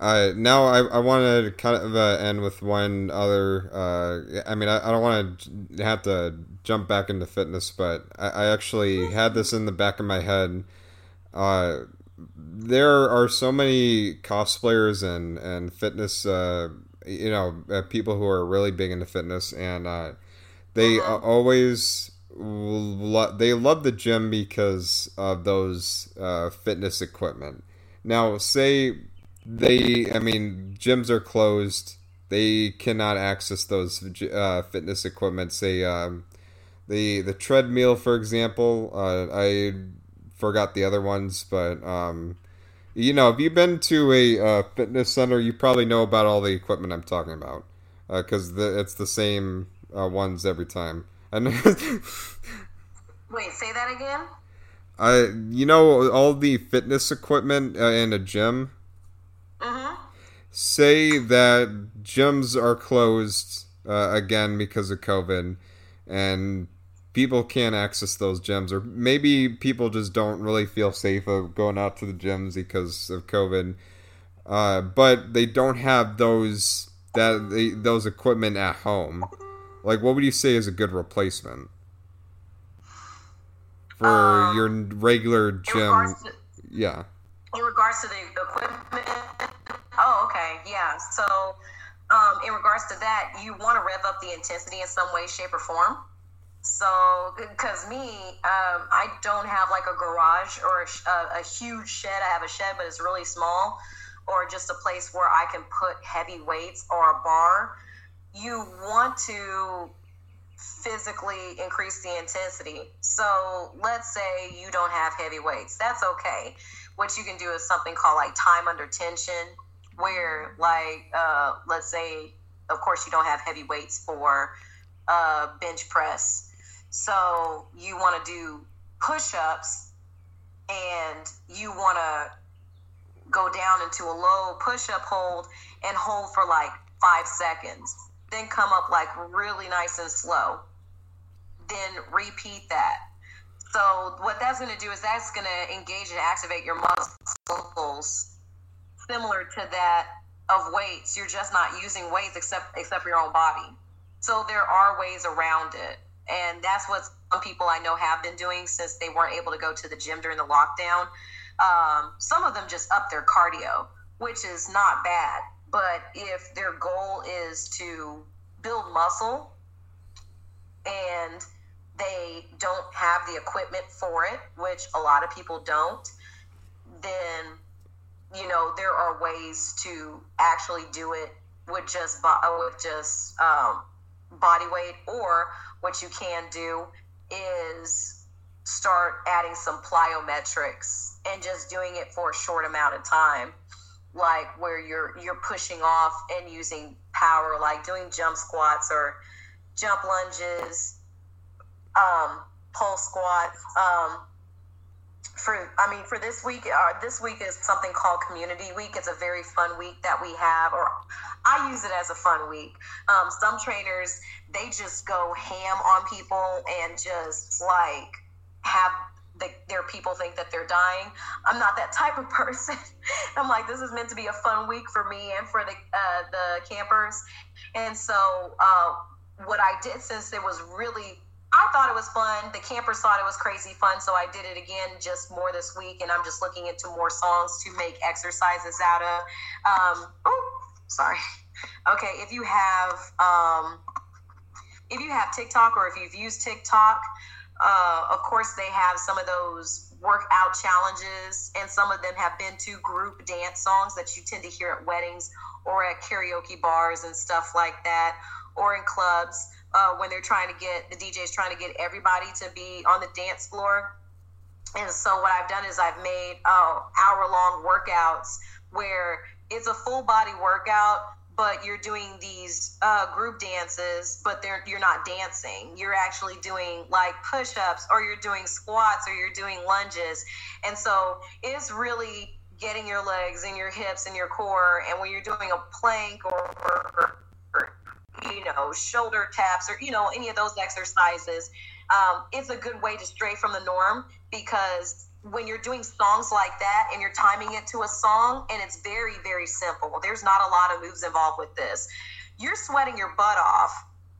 A: I now I, I want to kind of uh, end with one other. Uh, I mean, I, I don't want to have to jump back into fitness, but I, I actually had this in the back of my head. Uh, there are so many cosplayers and and fitness, uh, you know, uh, people who are really big into fitness, and uh, they uh-huh. always they love the gym because of those uh, fitness equipment. Now, say they, I mean, gyms are closed. They cannot access those uh, fitness equipment. Say um, the the treadmill, for example. Uh, I forgot the other ones, but um, you know, if you've been to a uh, fitness center, you probably know about all the equipment I'm talking about because uh, it's the same uh, ones every time. And
B: Wait, say that again.
A: I, you know, all the fitness equipment uh, in a gym.
B: Mm-hmm.
A: Say that gyms are closed uh, again because of COVID, and people can't access those gyms, or maybe people just don't really feel safe of going out to the gyms because of COVID. Uh, but they don't have those that they, those equipment at home. Like, what would you say is a good replacement for um, your regular gym? To, yeah.
B: In regards to the equipment. Oh, okay. Yeah. So, um, in regards to that, you want to rev up the intensity in some way, shape, or form. So, because me, um, I don't have like a garage or a, a, huge shed. I have a shed, but it's really small, or just a place where I can put heavy weights or a bar you want to physically increase the intensity. So let's say you don't have heavy weights. That's okay. What you can do is something called like time under tension, where like uh, let's say, of course, you don't have heavy weights for uh, bench press. So you want to do push ups and you want to go down into a low push up hold and hold for like five seconds. Then come up like really nice and slow. Then repeat that. So what that's going to do is that's going to engage and activate your muscles similar to that of weights. You're just not using weights except except for your own body. So there are ways around it. And that's what some people I know have been doing since they weren't able to go to the gym during the lockdown. Um, some of them just up their cardio, which is not bad. But if their goal is to build muscle and they don't have the equipment for it, which a lot of people don't, then you know there are ways to actually do it with just with just um, body weight, or what you can do is start adding some plyometrics and just doing it for a short amount of time like where you're you're pushing off and using power like doing jump squats or jump lunges um, pole squats um, for I mean for this week uh, this week is something called community week. It's a very fun week that we have or I use it as a fun week. Um, some trainers they just go ham on people and just like have the, their people think that they're dying. I'm not that type of person. I'm like, this is meant to be a fun week for me and for the uh, the campers. And so, uh, what I did since it was really, I thought it was fun. The campers thought it was crazy fun, so I did it again just more this week. And I'm just looking into more songs to make exercises out of. Um, oh, sorry. Okay, if you have um, if you have TikTok or if you've used TikTok, uh, of course, they have some of those workout challenges, and some of them have been to group dance songs that you tend to hear at weddings or at karaoke bars and stuff like that, or in clubs uh, when they're trying to get the DJs trying to get everybody to be on the dance floor. And so, what I've done is I've made uh, hour long workouts where it's a full body workout but you're doing these uh, group dances, but they're, you're not dancing. You're actually doing like push ups or you're doing squats or you're doing lunges. And so it's really getting your legs and your hips and your core. And when you're doing a plank or, or, or you know, shoulder taps or, you know, any of those exercises, um, it's a good way to stray from the norm because when you're doing songs like that and you're timing it to a song and it's very very simple. There's not a lot of moves involved with this. You're sweating your butt off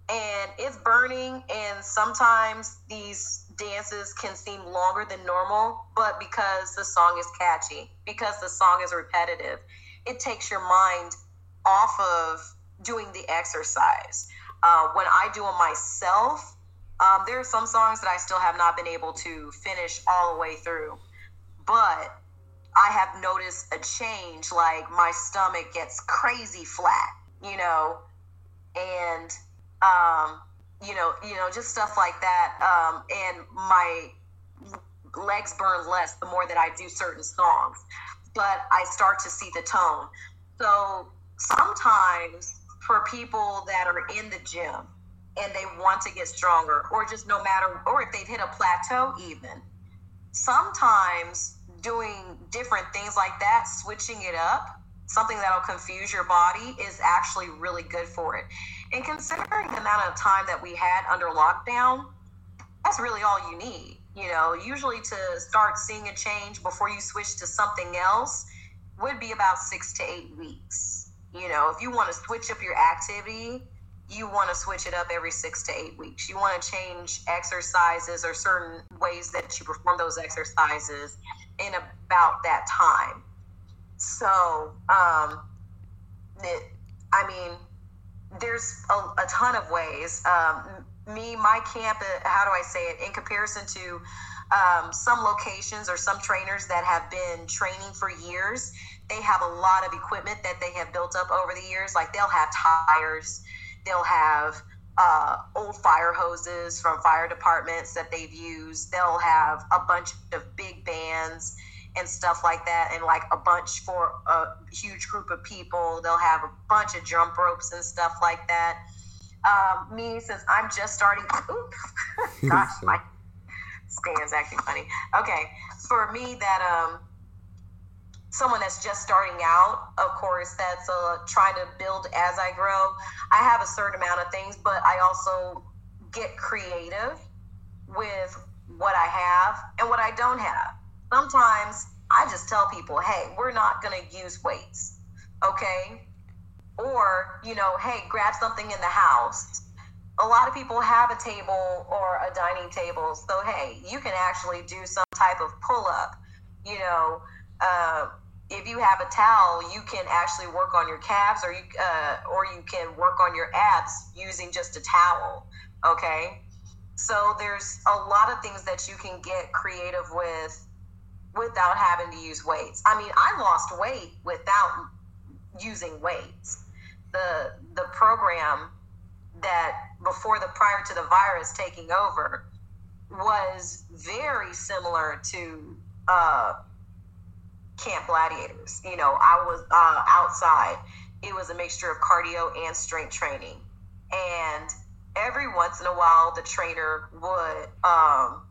B: and it's burning and sometimes these dances can seem longer than normal but because the song is catchy because the song is repetitive it takes your mind off of doing the exercise. Uh, when i do it myself um, there are some songs that I still have not been able to finish all the way through, but I have noticed a change. Like my stomach gets crazy flat, you know, and um, you know, you know, just stuff like that. Um, and my legs burn less the more that I do certain songs, but I start to see the tone. So sometimes for people that are in the gym and they want to get stronger, or just no matter, or if they've hit a plateau, even sometimes doing different things like that, switching it up, something that'll confuse your body, is actually really good for it. And considering the amount of time that we had under lockdown, that's really all you need. You know, usually to start seeing a change before you switch to something else would be about six to eight weeks. You know, if you want to switch up your activity, you want to switch it up every six to eight weeks. You want to change exercises or certain ways that you perform those exercises in about that time. So, um, it, I mean, there's a, a ton of ways. Um, me, my camp, uh, how do I say it, in comparison to um, some locations or some trainers that have been training for years, they have a lot of equipment that they have built up over the years. Like they'll have tires They'll have uh, old fire hoses from fire departments that they've used. They'll have a bunch of big bands and stuff like that, and like a bunch for a huge group of people. They'll have a bunch of jump ropes and stuff like that. um, me since I'm just starting. Oops, gosh, my stand's acting funny. Okay, for me that um someone that's just starting out, of course, that's uh, trying to build as I grow. I have a certain amount of things, but I also get creative with what I have and what I don't have. Sometimes I just tell people, hey, we're not going to use weights, okay? Or, you know, hey, grab something in the house. A lot of people have a table or a dining table, so hey, you can actually do some type of pull up, you know. Uh, if you have a towel, you can actually work on your calves, or you uh, or you can work on your abs using just a towel. Okay, so there's a lot of things that you can get creative with without having to use weights. I mean, I lost weight without using weights. The the program that before the prior to the virus taking over was very similar to. Uh, Camp Gladiators. You know, I was uh, outside. It was a mixture of cardio and strength training. And every once in a while, the trainer would um,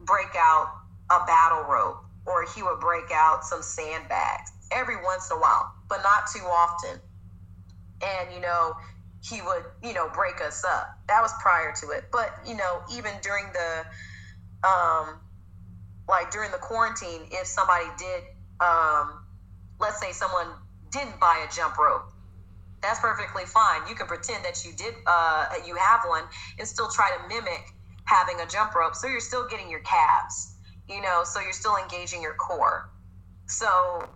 B: break out a battle rope or he would break out some sandbags every once in a while, but not too often. And, you know, he would, you know, break us up. That was prior to it. But, you know, even during the, um, like during the quarantine, if somebody did, um, let's say someone didn't buy a jump rope, that's perfectly fine. You can pretend that you did, uh, you have one, and still try to mimic having a jump rope. So you're still getting your calves, you know. So you're still engaging your core. So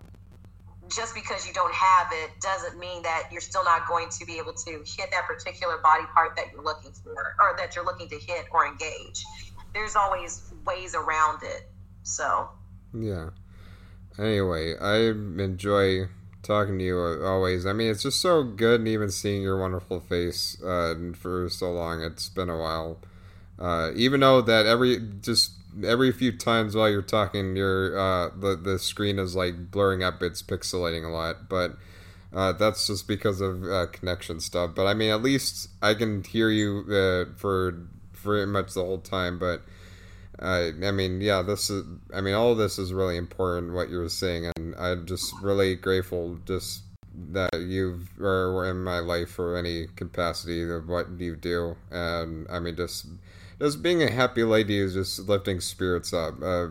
B: just because you don't have it doesn't mean that you're still not going to be able to hit that particular body part that you're looking for or that you're looking to hit or engage. There's always ways around it. So.
A: Yeah. Anyway, I enjoy talking to you always. I mean, it's just so good, and even seeing your wonderful face uh, for so long. It's been a while. Uh, even though that every just every few times while you're talking, your uh, the the screen is like blurring up. It's pixelating a lot, but. Uh, that's just because of uh, connection stuff. But I mean, at least I can hear you uh, for pretty much the whole time. But I, I mean, yeah, this is. I mean, all this is really important. What you're saying, and I'm just really grateful just that you are in my life for any capacity of what you do. And I mean, just just being a happy lady is just lifting spirits up. Uh,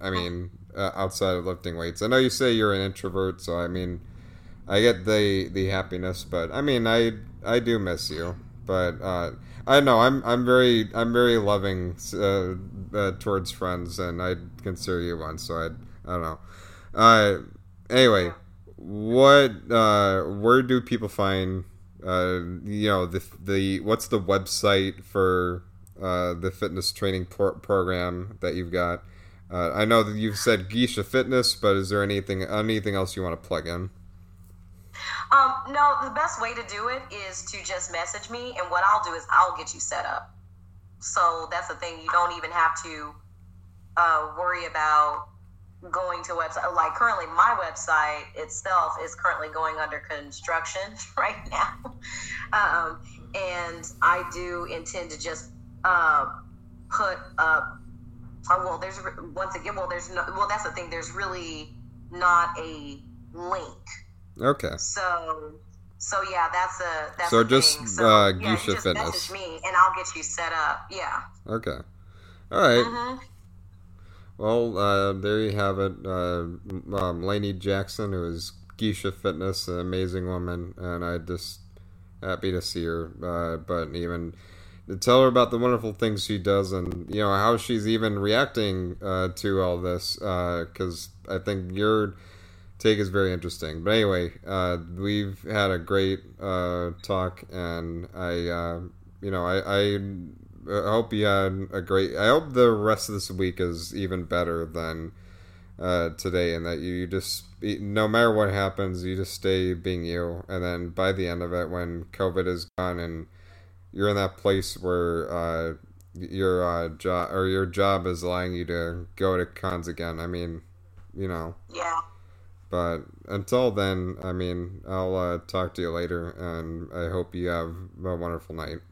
A: I mean, uh, outside of lifting weights. I know you say you're an introvert, so I mean, I get the the happiness, but I mean, I I do miss you, but. uh I know I'm I'm very I'm very loving uh, uh, towards friends, and I consider you one. So I I don't know. Uh, anyway, what uh, where do people find uh, you know the the what's the website for uh, the fitness training pro- program that you've got? Uh, I know that you've said Geisha Fitness, but is there anything anything else you want to plug in?
B: Um, no, the best way to do it is to just message me, and what I'll do is I'll get you set up. So that's the thing. You don't even have to uh, worry about going to website. Like currently, my website itself is currently going under construction right now, um, and I do intend to just uh, put up. Oh, well, there's once again. Well, there's no. Well, that's the thing. There's really not a link
A: Okay.
B: So, so yeah, that's a that's
A: so
B: a
A: just
B: thing. So,
A: uh,
B: yeah,
A: Geisha
B: just
A: Fitness.
B: message me and I'll get you set up. Yeah.
A: Okay. All right.
B: Mm-hmm.
A: Well, uh, there you have it. Uh, um, Lainey Jackson, who is Geisha Fitness, an amazing woman, and I just happy to see her. Uh, but even to tell her about the wonderful things she does, and you know how she's even reacting uh, to all this, because I think your take is very interesting. But anyway, uh, we've had a great uh, talk, and I, uh, you know, I, I, hope you had a great. I hope the rest of this week is even better than uh, today, and that you just, no matter what happens, you just stay being you, and then by the end of it, when COVID is gone and you're in that place where uh, your uh, job or your job is allowing you to go to cons again. I mean, you know.
B: Yeah
A: but until then, I mean, I'll uh, talk to you later, and I hope you have a wonderful night.